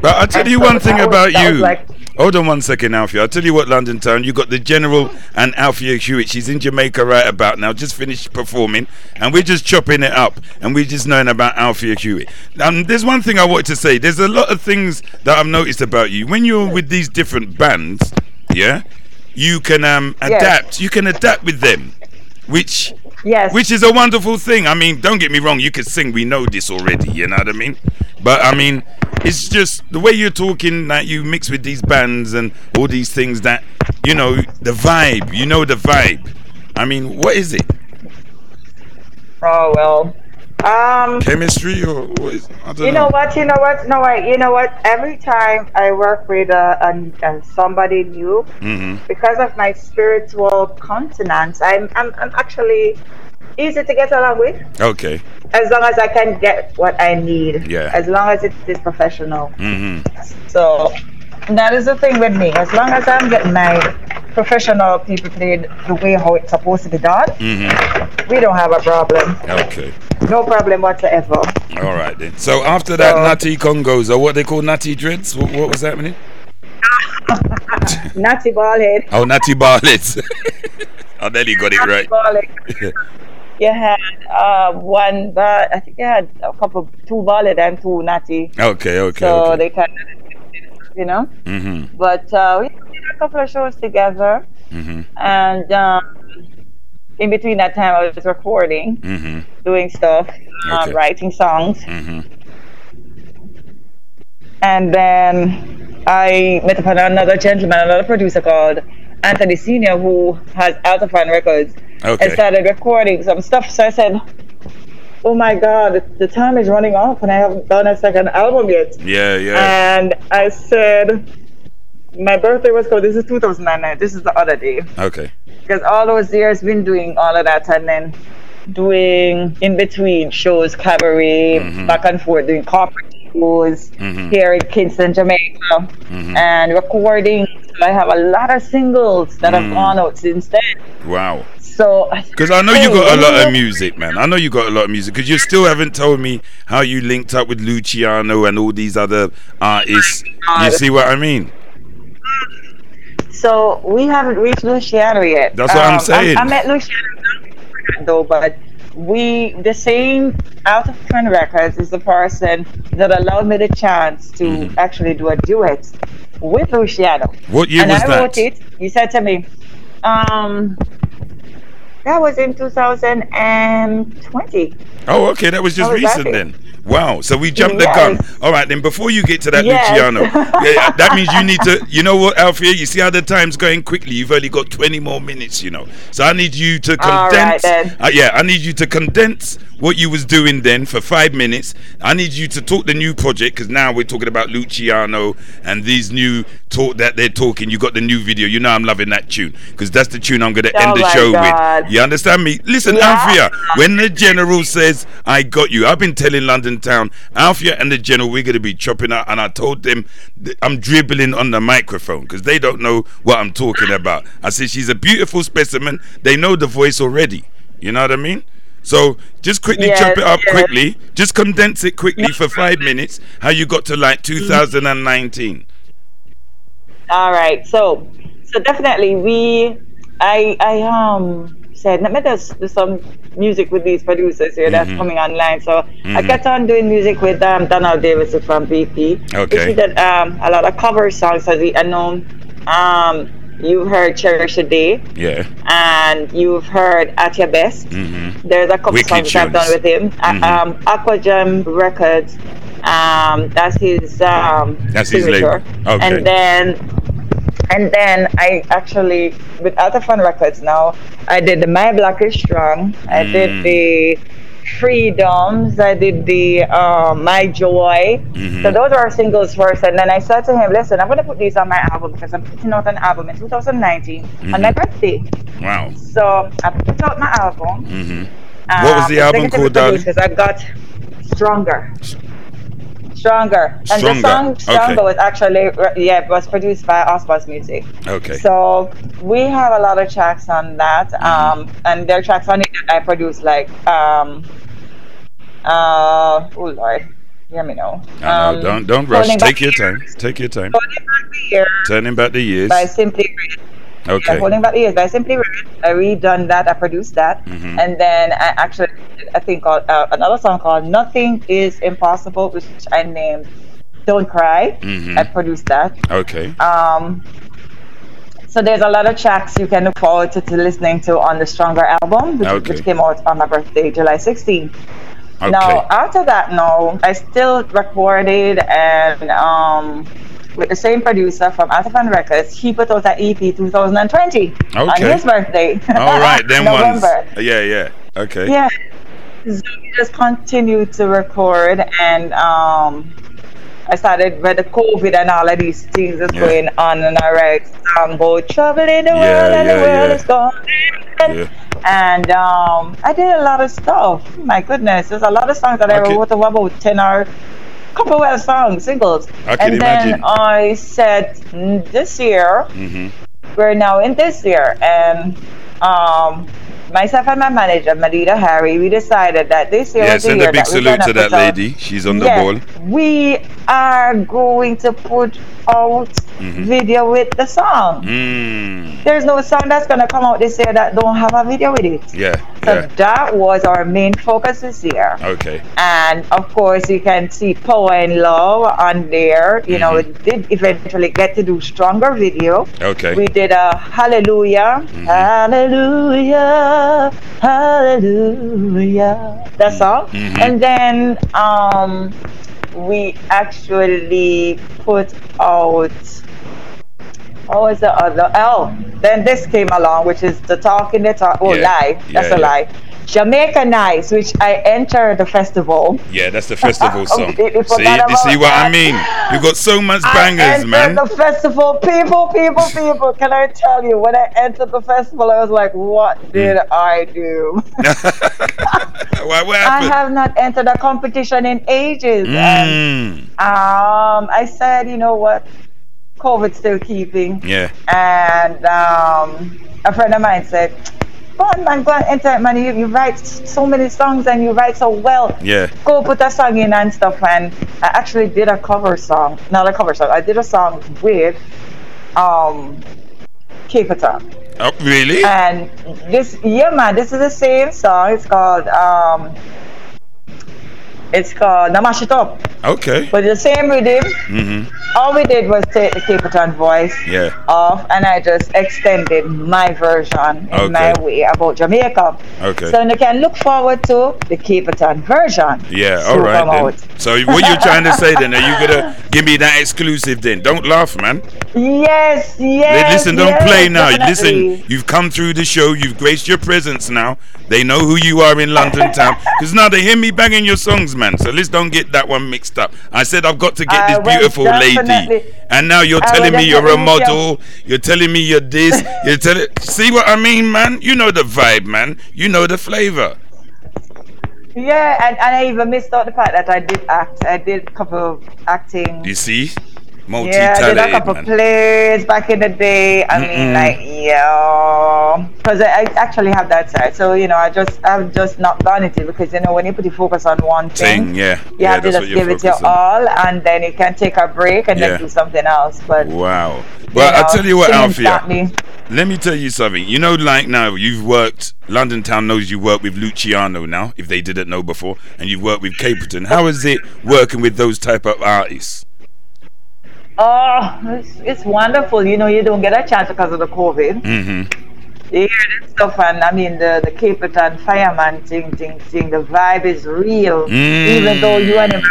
But I'll tell And you so one thing was- about you. like- Hold on one second, Alfie. I'll tell you what, London Town. You got the General and Alfia Hewitt. She's in Jamaica right about now. Just finished performing, and we're just chopping it up, and we're just knowing about Alfia Hewitt. Um, there's one thing I wanted to say. There's a lot of things that I've noticed about you when you're with these different bands. Yeah, you can um, Yes. adapt. You can adapt with them, which yes, which is a wonderful thing. I mean, don't get me wrong, you could sing, we know this already, you know what I mean? But I mean, it's just the way you're talking that you mix with these bands and all these things that, you know, the vibe, you know the vibe. I mean, what is it? oh well. Um, Chemistry or what is I don't you know what? You know what? No, I, you know what? Every time I work with uh, an- uh, somebody new, hmm because of my spiritual continence, I'm, I'm, I'm actually easy to get along with Okay. as long as I can get what I need. Yeah. As long as it is professional. hmm So that is the thing with me. As long as I'm getting my professional people played the way how it's supposed to be done, hmm we don't have a problem. Okay. No problem whatsoever. All right then. So after that, So- Natty Congos, or what they call Natty Dreads, what, what was happening? Natty ballhead. Oh, Natty Barlets. I nearly got it right. Ballhead. You had uh, one, but I think you had a couple, two ballhead and two natty. Okay, okay, So okay. they kind of, you know. Mm-hmm. But uh, we did a couple of shows together, Mm-hmm. and um, in between that time, I was recording, Mm-hmm. doing stuff, um, Okay. writing songs. Mm-hmm. And then I met upon another gentleman, another producer called Anthony Senior, who has Altafan Records, Okay. and started recording some stuff. So I said, "Oh my God, the time is running off, and I haven't done a second album yet." Yeah, yeah. And I said, "My birthday was called. This is 2009. This is the other day." Okay. because all those years been doing all of that and then doing in between shows cabaret Mhm. back and forth doing corporate shows Mhm. here in kingston jamaica Mhm. and recording so i have a lot of singles that Mm. have gone out since then Wow. So Because I know you got a lot of music, man. I know you got a lot of music. Because you still haven't told me how you linked up with Luciano and all these other artists. You see what I mean? so we haven't reached luciano yet That's what I'm Um, saying. I, met luciano though but we the same out of turn records is the person that allowed me the chance to Mhm. actually do a duet with Luciano. What year and was I that? wrote it. He said to me, um, that was in 2020. Oh, okay. That was just Oh, is recent then. Wow. So we jumped the gun. All right, then before you get to that Yes. Luciano, yeah, that means you need to, you know what, Alfia? You see how the time's going quickly. You've only got 20 more minutes, you know. So I need you to All right, condense. then. uh, yeah, I need you to condense what you was doing then for five minutes. I need you to talk the new project because now we're talking about Luciano and these new talk that they're talking. You got the new video. You know I'm loving that tune because that's the tune I'm going to end Oh the my show God. with. You understand me? Listen, Yeah. Alfia, when the general says, I got you, I've been telling London Town, Alfia and the general, we're going to be chopping out. And I told them, I'm dribbling on the microphone because they don't know what I'm talking about. I said, she's a beautiful specimen. They know the voice already. You know what I mean? So just quickly Yes, chop it up yes. quickly. Just condense it quickly for five minutes. How you got to like 2019. All right. So, so definitely we, I, I um said let me just do some music with these producers here that's Mhm. coming online. So I Mhm. kept on doing music with um Donald Davidson from VP. Okay. We did um a lot of cover songs. As I know, um you've heard Cherish a Day Yeah. and you've heard At Your Best. Mm-hmm. There's a couple Wicked songs I've done with him. Uh, Mhm. Um, Aqua Jam Records. Um, that's his um, That's his label. Okay. And then, and then I actually with Altafan Records now. I did the My Black is Strong. I Mm. did the Freedoms. I did the um, My Joy. Mhm. So those are singles first, and then I said to him, "Listen, I'm gonna put these on my album because I'm putting out an album in 2019 on my Mhm. birthday." Wow. So I put out my album. Mm-hmm. What was the album called? Because I got stronger. Stronger. And Stronger, the song Stronger okay. was actually yeah, was produced by Osmos Music. Okay. So we have a lot of tracks on that. Mm-hmm. Um and there are tracks on it that I produced like um uh oh lord. Hear me now. I know. Um, don't don't rush. Take your time. Take your time. Holding Back the Year Turning back the years. by Simply Red. Yeah, Okay. Holding Back the Years by Simply Red. I redone that. I produced that. Mhm. And then I actually a thing called uh, another song called Nothing Is Impossible, which I named Don't Cry. Mhm. I produced that. Okay. Um, so there's a lot of tracks you can look forward to, to listening to on the Stronger album, which, Okay. which came out on my birthday, July 16th. Okay. Now, after that, no, I still recorded and um, with the same producer from Altafan Records, he put out an EP 2020 on his birthday. All right. Then. November. Yeah. Yeah. Okay. Yeah. So we just continued to record and um I started with the COVID and all of these things is Yeah. going on and I write song about trouble in the Yeah, world and yeah, the world yeah. is gone. Yeah. And um I did a lot of stuff. My goodness, there's a lot of songs that I, I can- wrote about ten or couple well songs, singles. I can and imagine. then I said "Mm, this year Mm-hmm. we're now in this year and um myself and my manager Madida Harry we decided that this year Yeah. Send a big salute gonna that lady. She's on the Yeah, ball. we are going to put out video with the song. Mm. There's no song that's gonna come out this year that don't have a video with it. Yeah. So Yeah. that was our main focus this year. Okay. And of course, you can see Power and Love on there. You know, we did eventually get to do stronger video. Okay. We did a Hallelujah, Hallelujah, Hallelujah. That song. Mhm. And then um, we actually put out. What was the other? Oh, then this came along, which is the talking the talk. Oh, Yeah. lie. That's Yeah, a yeah. lie. Jamaica Nights, which I entered the festival. Yeah, that's the festival song. See, you see what I mean? You got so much bangers, man. the festival. People, people, people. Can I tell you, when I entered the festival, I was like, what did I do? Why, what I have not entered a competition in ages. And Mm. um, I said, you know what? COVID's still keeping. Yeah. And um, a friend of mine said, Go on, man, go and enter it, man. You, you write so many songs and you write so well. Yeah. Go put a song in and stuff. And I actually did a cover song. Not a cover song. I did a song with um, Capleton. Oh, really? And this, yeah, man, this is the same song. It's called, um, it's called Namash It Up. Okay. But the same rhythm. Mm-hmm. All we did was take the Capleton voice Yeah. off and I just extended my version in my way about Jamaica. Okay. So you can look forward to the Capleton version. Yeah, all right. So what you're trying to say then? Are you gonna give me that exclusive then? Don't laugh, man. Yes, yes. Listen, don't yes, play now. definitely. Listen, you've come through the show. You've graced your presence now. They know who you are in London town. Because now they hear me banging your songs, man. So let's don't get that one mixed up. I said I've got to get I this beautiful lady. And now you're I telling me you're a model. You're telling me you're this. You're telling. See what I mean, man? You know the vibe, man. You know the flavor. Yeah, and, and I even missed out the fact that I did act. I did a couple of acting. You see? Yeah, I did a couple plays back in the day. I Mm-mm. mean, like, yeah, because I, I actually have that side. So you know, I just I've just not done it because you know when you put your focus on one thing, Thing, yeah. you yeah, have to just give it your on. all, and then you can take a break and Yeah. then do something else. But Wow. Well, I'll tell you what, Alfia. me. Let me tell you something. You know, like now, you've worked, London Town knows you work with Luciano now, if they didn't know before, and you've worked with Capleton. How is it working with those type of artists? Oh, it's, it's wonderful. You know, you don't get a chance because of the COVID. Mm-hmm. You hear this stuff, and I mean, the the Capleton fireman thing, thing, thing. The vibe is real, Mm. even though you and him.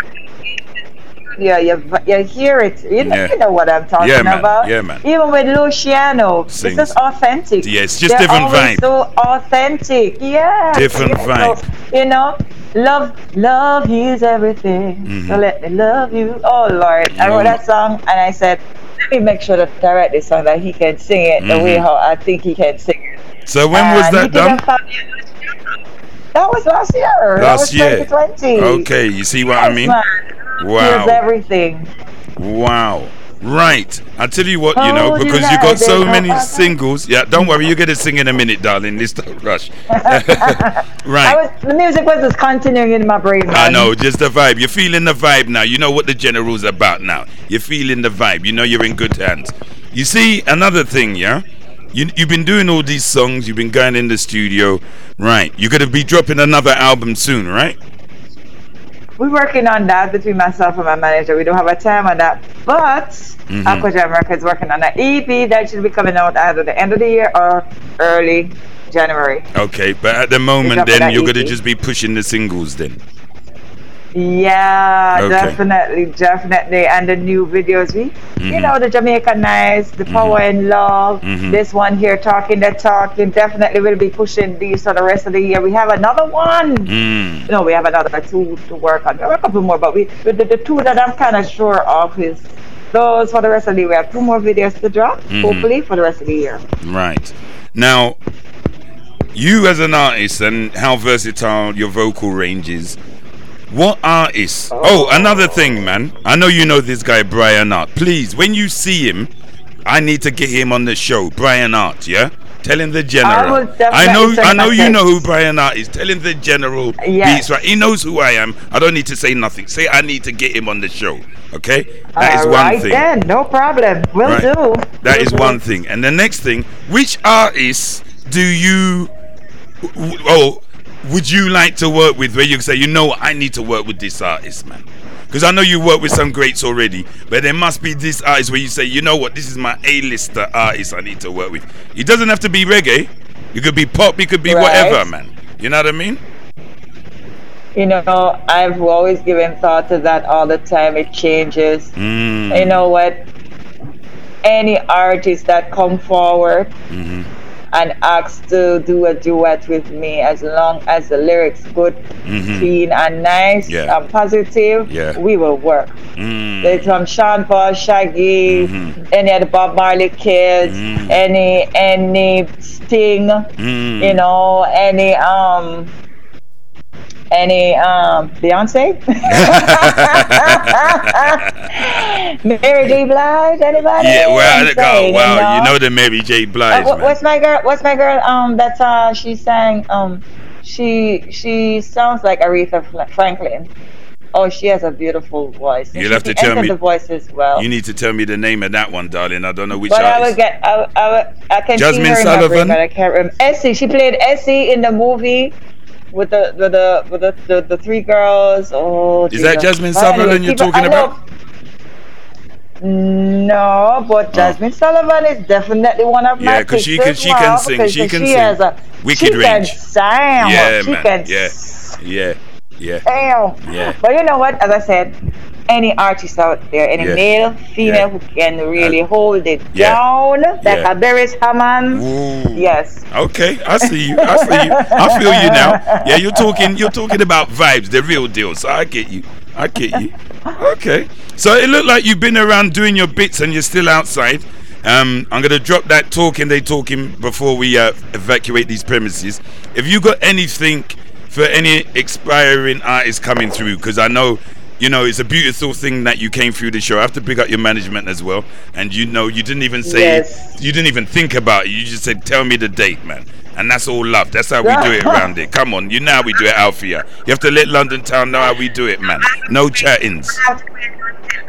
Yeah, you, you hear it. You know, Yeah. you know what I'm talking Yeah, man. about. Yeah, man. Even with Luciano, Sings. it's just authentic. Yeah, it's just They're different vibe. So authentic. Yeah. Different yeah. So, you know, love, love is everything. So Mhm. let me love you. Oh Lord, I wrote that song, and I said, let me make sure to direct this song that he can sing it the way Mhm. how I think he can sing it. So when was And he that done? That was last year. that Last was year. 2020. Okay, you see what I mean? man. Wow. Here's everything. Wow. Right. I'll tell you what, you know, oh, because you got so many singles. Yeah, don't worry, you're going to sing in a minute, darling. This don't rush. I right. was, the music was just continuing in my brain. Man. I know, just the vibe. You're feeling the vibe now. You know what the general's about now. You're feeling the vibe. You know you're in good hands. You see, another thing, yeah? You, you've been doing all these songs, you've been going in the studio. Right. You're going to be dropping another album soon, right? We're working on that between myself and my manager. We don't have a time on that, but Mhm. Aquajam is working on an EP that should be coming out either the end of the year or early January. Okay, but at the moment, then you're going to just be pushing the singles then. Yeah, Okay. definitely, definitely. And the new videos, we, you Mhm. know, the Jamaica Nice, the Power and Love, Mhm. this one here, Talking the Talking, definitely will be pushing these for the rest of the year. We have another one. Mm. No, we have another two to work on. There are a couple more, but we the, the, the two that I'm kind of sure of is those for the rest of the year. We have two more videos to drop, Mhm. hopefully for the rest of the year. Right. Now, you as an artist and how versatile your vocal range is, what artists? Oh, oh, another thing, man. I know you know this guy, Brian Art. Please, when you see him, I need to get him on the show. Brian Art, yeah? Tell him the general. definitely I know. I know you know who. Brian Art is. Tell him the general Yes. beats right. He knows who I am. I don't need to say nothing. Say I need to get him on the show. Okay, that is one right thing. then, no problem. Will Right. do. That Will is do. one thing. And the next thing, which artists do you oh would you like to work with where you say, you know what, I need to work with this artist, man? Because I know you work with some greats already, but there must be this artist where you say, you know what, this is my A-lister artist I need to work with. It doesn't have to be reggae. It could be pop, it could be Right. whatever, man. You know what I mean? You know, I've always given thought to that all the time. It changes. Mm. You know what? Any artist that come forward Mhm. And ask to do a duet with me, as long as the lyrics good, Mhm. clean, and nice, Yeah. and positive, Yeah. we will work. Mm. There's from Sean Paul, Shaggy, Mhm. any of the Bob Marley kids, Mhm. any any Sting, Mm. you know, any um any um Beyonce, Mary J. Blige, anybody? Yeah, well, I- oh, wow, you know the Mary J. Uh, Blige, man. what's my girl? What's my girl? Um, that's uh, she sang. Um, she she sounds like Aretha Franklin. Oh, she has a beautiful voice. You'll have to tell me- the voice as well. You need to tell me the name of that one, darling. I don't know which but I will get. I, I, I can Jasmine see her in my brain, but I can't remember. Effie. She played Effie in the movie with the with the with the, the, the three girls. Oh, Is that. Jasmine Sutherland you're talking about? No, but oh. Jasmine Sullivan is definitely one of my Oh. Yeah, 'cause she can- she can sing, she can she sing. Has a, Wicked she can range. sing. Yeah, she man. can Yeah. Yeah, yeah. Damn. Yeah. But you know what? As I said, any artist out there, any male, female Yeah. who can really Uh, hold it yeah. down, like Yeah. a Beres Hammond. Ooh. Yes. Okay, I see you. I see you. I feel you now. Yeah, you're talking. You're talking about vibes, the real deal. So I get you. I get you. Okay. So it looked like you've been around doing your bits, and you're still outside. Um, I'm gonna drop that talking they talking before we uh, evacuate these premises. If you got anything for any expiring artists coming through, because I know. You know, it's a beautiful thing that you came through the show. I have to pick up your management as well. And you know, you didn't even say, Yes. you didn't even think about it. You just said, tell me the date, man. And that's all love. That's how we do it around it. Come on, you know how we do it, Althea. You have to let London Town know how we do it, man. No chattings.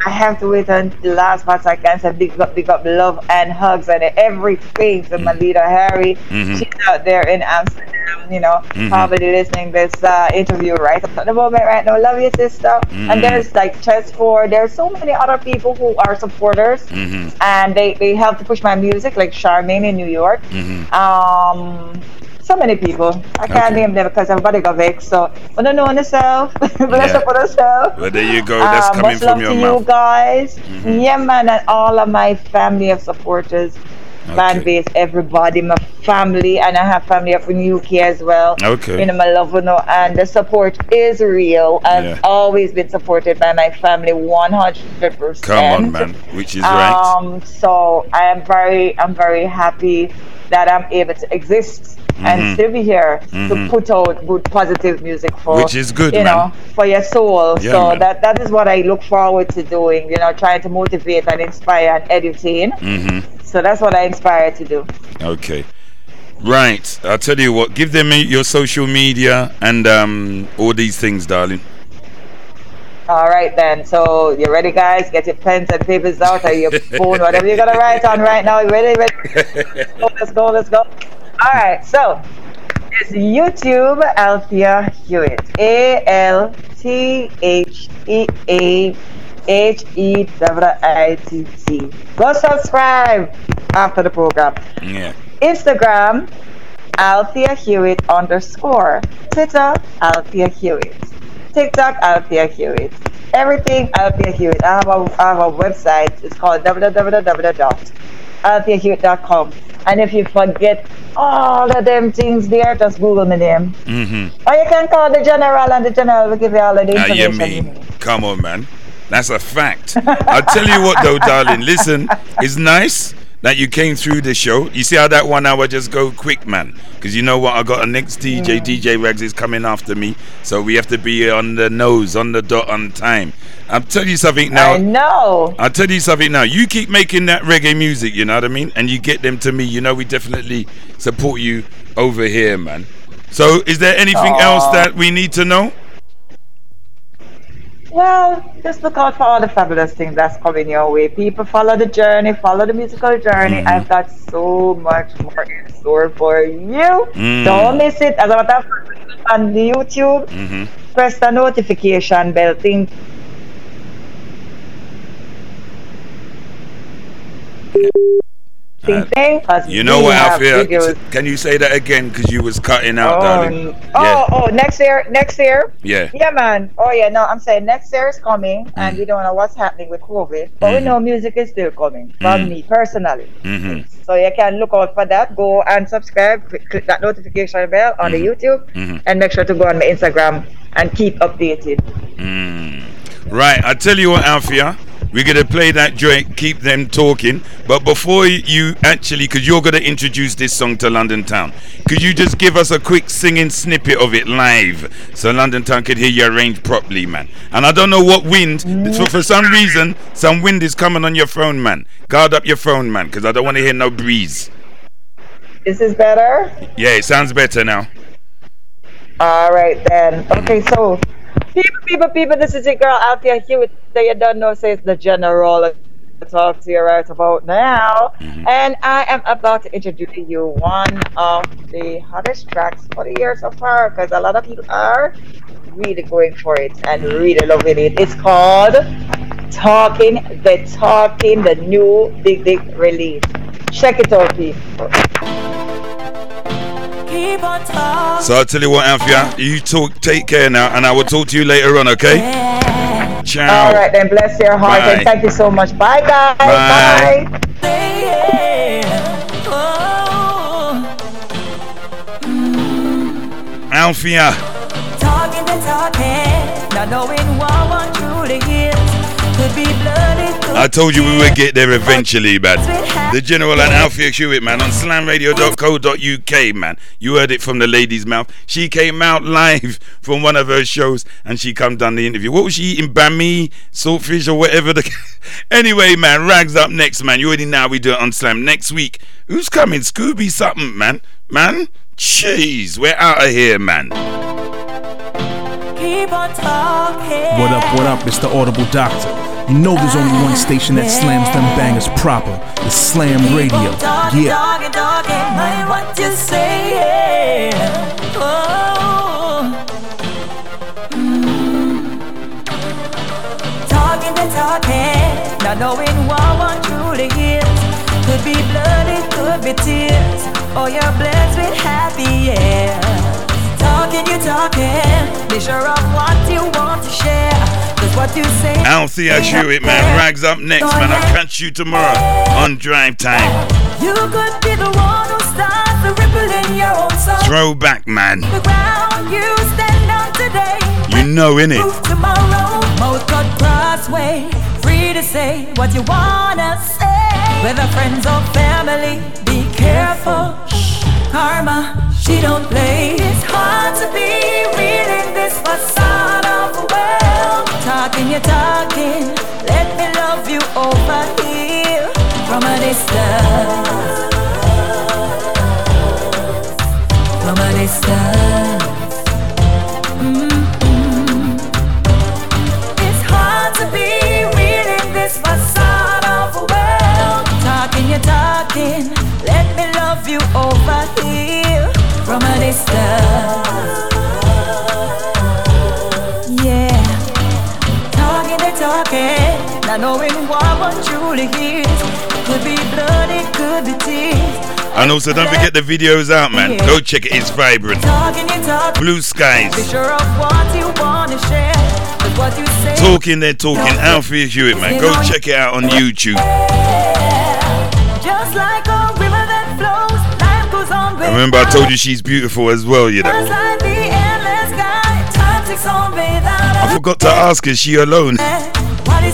I have to wait until the last part so I can say big up, big up, love and hugs and everything to my leader Harry. Mhm. She's out there in Amsterdam, you know, Mhm. probably listening this uh, interview right at the moment right now. Love you, sister. Mhm. And there's like Chess for there's so many other people who are supporters hmm and they, they help to push my music, like Charmaine in New York. hmm Um, so many people. I can't Okay. name them because everybody got vexed. So, but I know on yourself. Bless Yeah. up on yourself. Well, there you go. That's Uh, coming from love your to mouth. you guys. Mhm. Yeah, man, and all of my family of supporters, fan Okay. base, everybody, my family, and I have family up in the UK as well. Okay. You know, my love, you know, and the support is real. I've Yeah. always been supported by my family 100%. Come on, man. Which is right. Um, so I am very, I'm very happy that I'm able to exist Mhm. and still be here Mhm. to put out good, positive music for, Which is good, you man. know, for your soul. Yeah, so man. that that is what I look forward to doing. You know, trying to motivate and inspire and educate. hmm So that's what I inspire to do. Okay. Right. I'll tell you what. Give them your social media and um, all these things, darling. All right then. So you ready, guys? Get your pens and papers out, or your phone, whatever you're gonna write on right now. You ready? ready? Go, let's go. Let's go. All right. So it's YouTube Althea Hewitt. A L T H E A H E W I T T. Go subscribe after the program. Yeah. Instagram, Althea Hewitt underscore. Twitter, Althea Hewitt. TikTok, Althea Hewitt. Everything, Althea Hewitt. I have a, I have a website. It's called www.altheahewitt.com. And if you forget all of them things there, just Google my name. hmm Or you can call the general, and the general will give you all of the you information. you mean? Come on, man. That's a fact. I'll tell you what, though, darling. Listen, it's nice that you came through the show. You see how that one hour just go quick, man? Because you know what? I got a next DJ. DJ Rags is coming after me, so we have to be on the nose, on the dot, on time. I'm telling you something now. I know. I'll tell you something now. You keep making that reggae music, you know what I mean? And you get them to me, you know, we definitely support you over here, man. So, is there anything else that we need to know? Well, just look out for all the fabulous things that's coming your way. People follow the journey, follow the musical journey. Mhm. I've got so much more in store for you. Mm. Don't miss it. As a matter of fact, on the YouTube, hmm press the notification bell thing. Thing, You know what, Alfia? videos. Can you say that again? Because you was cutting out, Oh, darling. oh, Yeah. oh, next year, next year. Yeah. Yeah, man. Oh, yeah. No, I'm saying next year is coming, and Mm. we don't know what's happening with COVID, but Mhm. we know music is still coming from Mm. me personally. hmm So you can look out for that. Go and subscribe. Click, that notification bell on Mhm. the YouTube, Mhm. and make sure to go on my Instagram and keep updated. Mm. Right, I tell you what, Alfia, we're gonna play that joint, keep them talking. But before you actually, because you're gonna introduce this song to London Town, could you just give us a quick singing snippet of it live so London Town could hear you arrange properly, man? And I don't know what wind, for, for some reason, some wind is coming on your phone, man. Guard up your phone, man, because I don't want to hear no breeze. This is better. Yeah, it sounds better now. All right then. Okay, so people, people, people. This is your girl out there. Here with you don't know. Says the general. Talk to you right about now, mm-hmm. and I am about to introduce to you one of the hottest tracks for the year so far because a lot of people are really going for it and really loving it. It's called Talking the Talking, the new big big release. Check it out, people. Keep on talking. So I'll tell you what, Alfia, you talk, take care now, and I will talk to you later on, okay? Ciao. All right, then bless your heart Bye. and thank you so much. Bye, guys. Bye. Bye. Alfia. Talking the talking, not knowing what I told you we would get there eventually, man. The General and Alfia Hewitt, man, on slamradio.co.uk, man. You heard it from the lady's mouth. She came out live from one of her shows and she come done the interview. What was she eating? bammy, saltfish, or whatever. The anyway, man, Rags up next, man. You already know we do it on Slam. Next week, who's coming? Scooby something, man. Man, jeez, we're out of here, man. Keep on talking. What up, what up? It's the Audible Doctor. You know there's only one station that slams them bangers proper. It's Slam Radio. Yeah. talking, talking, mind what you say. Oh. Talking and talking, not knowing what one truly is. Could be blood, it could be tears. Or you're blessed with happy years. Talking, you talking, be sure of what you want to share. Cause what you say. Althea Hewitt, man. Rags up next, man. I'll catch you tomorrow on Drive Time. You could be the one who starts the ripple in your own soul. Throwback, man. The ground you stand on today. You know, innit? Move tomorrow. Mouth cut crossway. Free to say what you wanna say. Whether friends or family, be careful. Shh. Karma, she don't play. It's hard to be real in this facade of a world. Talking, you're talking. Let me love you over here from a distance. From a distance. Mm-mm. It's hard to be real in this facade of a world. Talking, you're talking. Let me love you over here from a distance. Not knowing what one truly is. Could be blood, it could be tears. And also, don't forget the videos out, man. Go check it. It's vibrant. Talking, you talking. Blue skies. sure of what you wanna share. But what you say. Talking, they're talking. Alfia Hewitt, man. Go check it out on YouTube. Just like a river that flows, life goes on. I remember I told you she's beautiful as well, you know. Just like the endless sky, time ticks on without I forgot to ask, is she alone?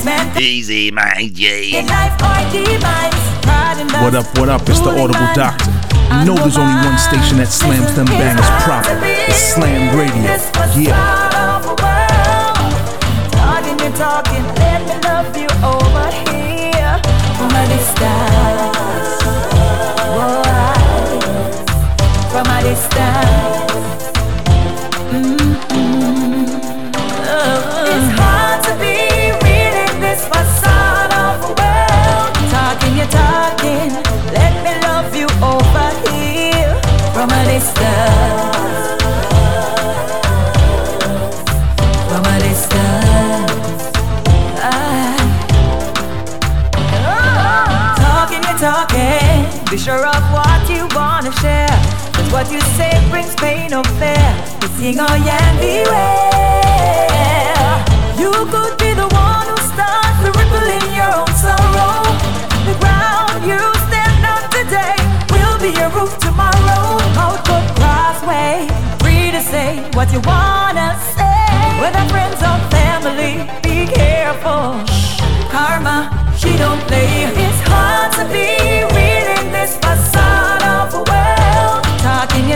A meant Easy, my in G. life or demise? Pride What up, what up? It's the Audible Doctor. You know there's only one station that slams them bangers proper. It's Slam Radio. Yeah. Talking, let me love you over here from a sure of what you wanna share. But what you say brings pain or fear. You sing or yeah, beware. You could be the one who starts the ripple in your own sorrow. The ground you stand on today will be your roof tomorrow. Out good crossway. Free to say what you wanna say. Whether friends or family, be careful. Karma, she don't play. It's hard to be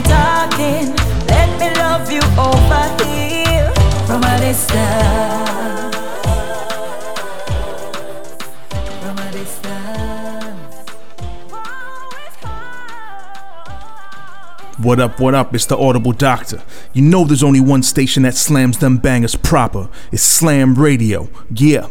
Talking. Let me love you over here from a distance. From a distance. What up, what up? It's the Audible Doctor. You know there's only one station that slams them bangers proper. It's Slam Radio. Yeah.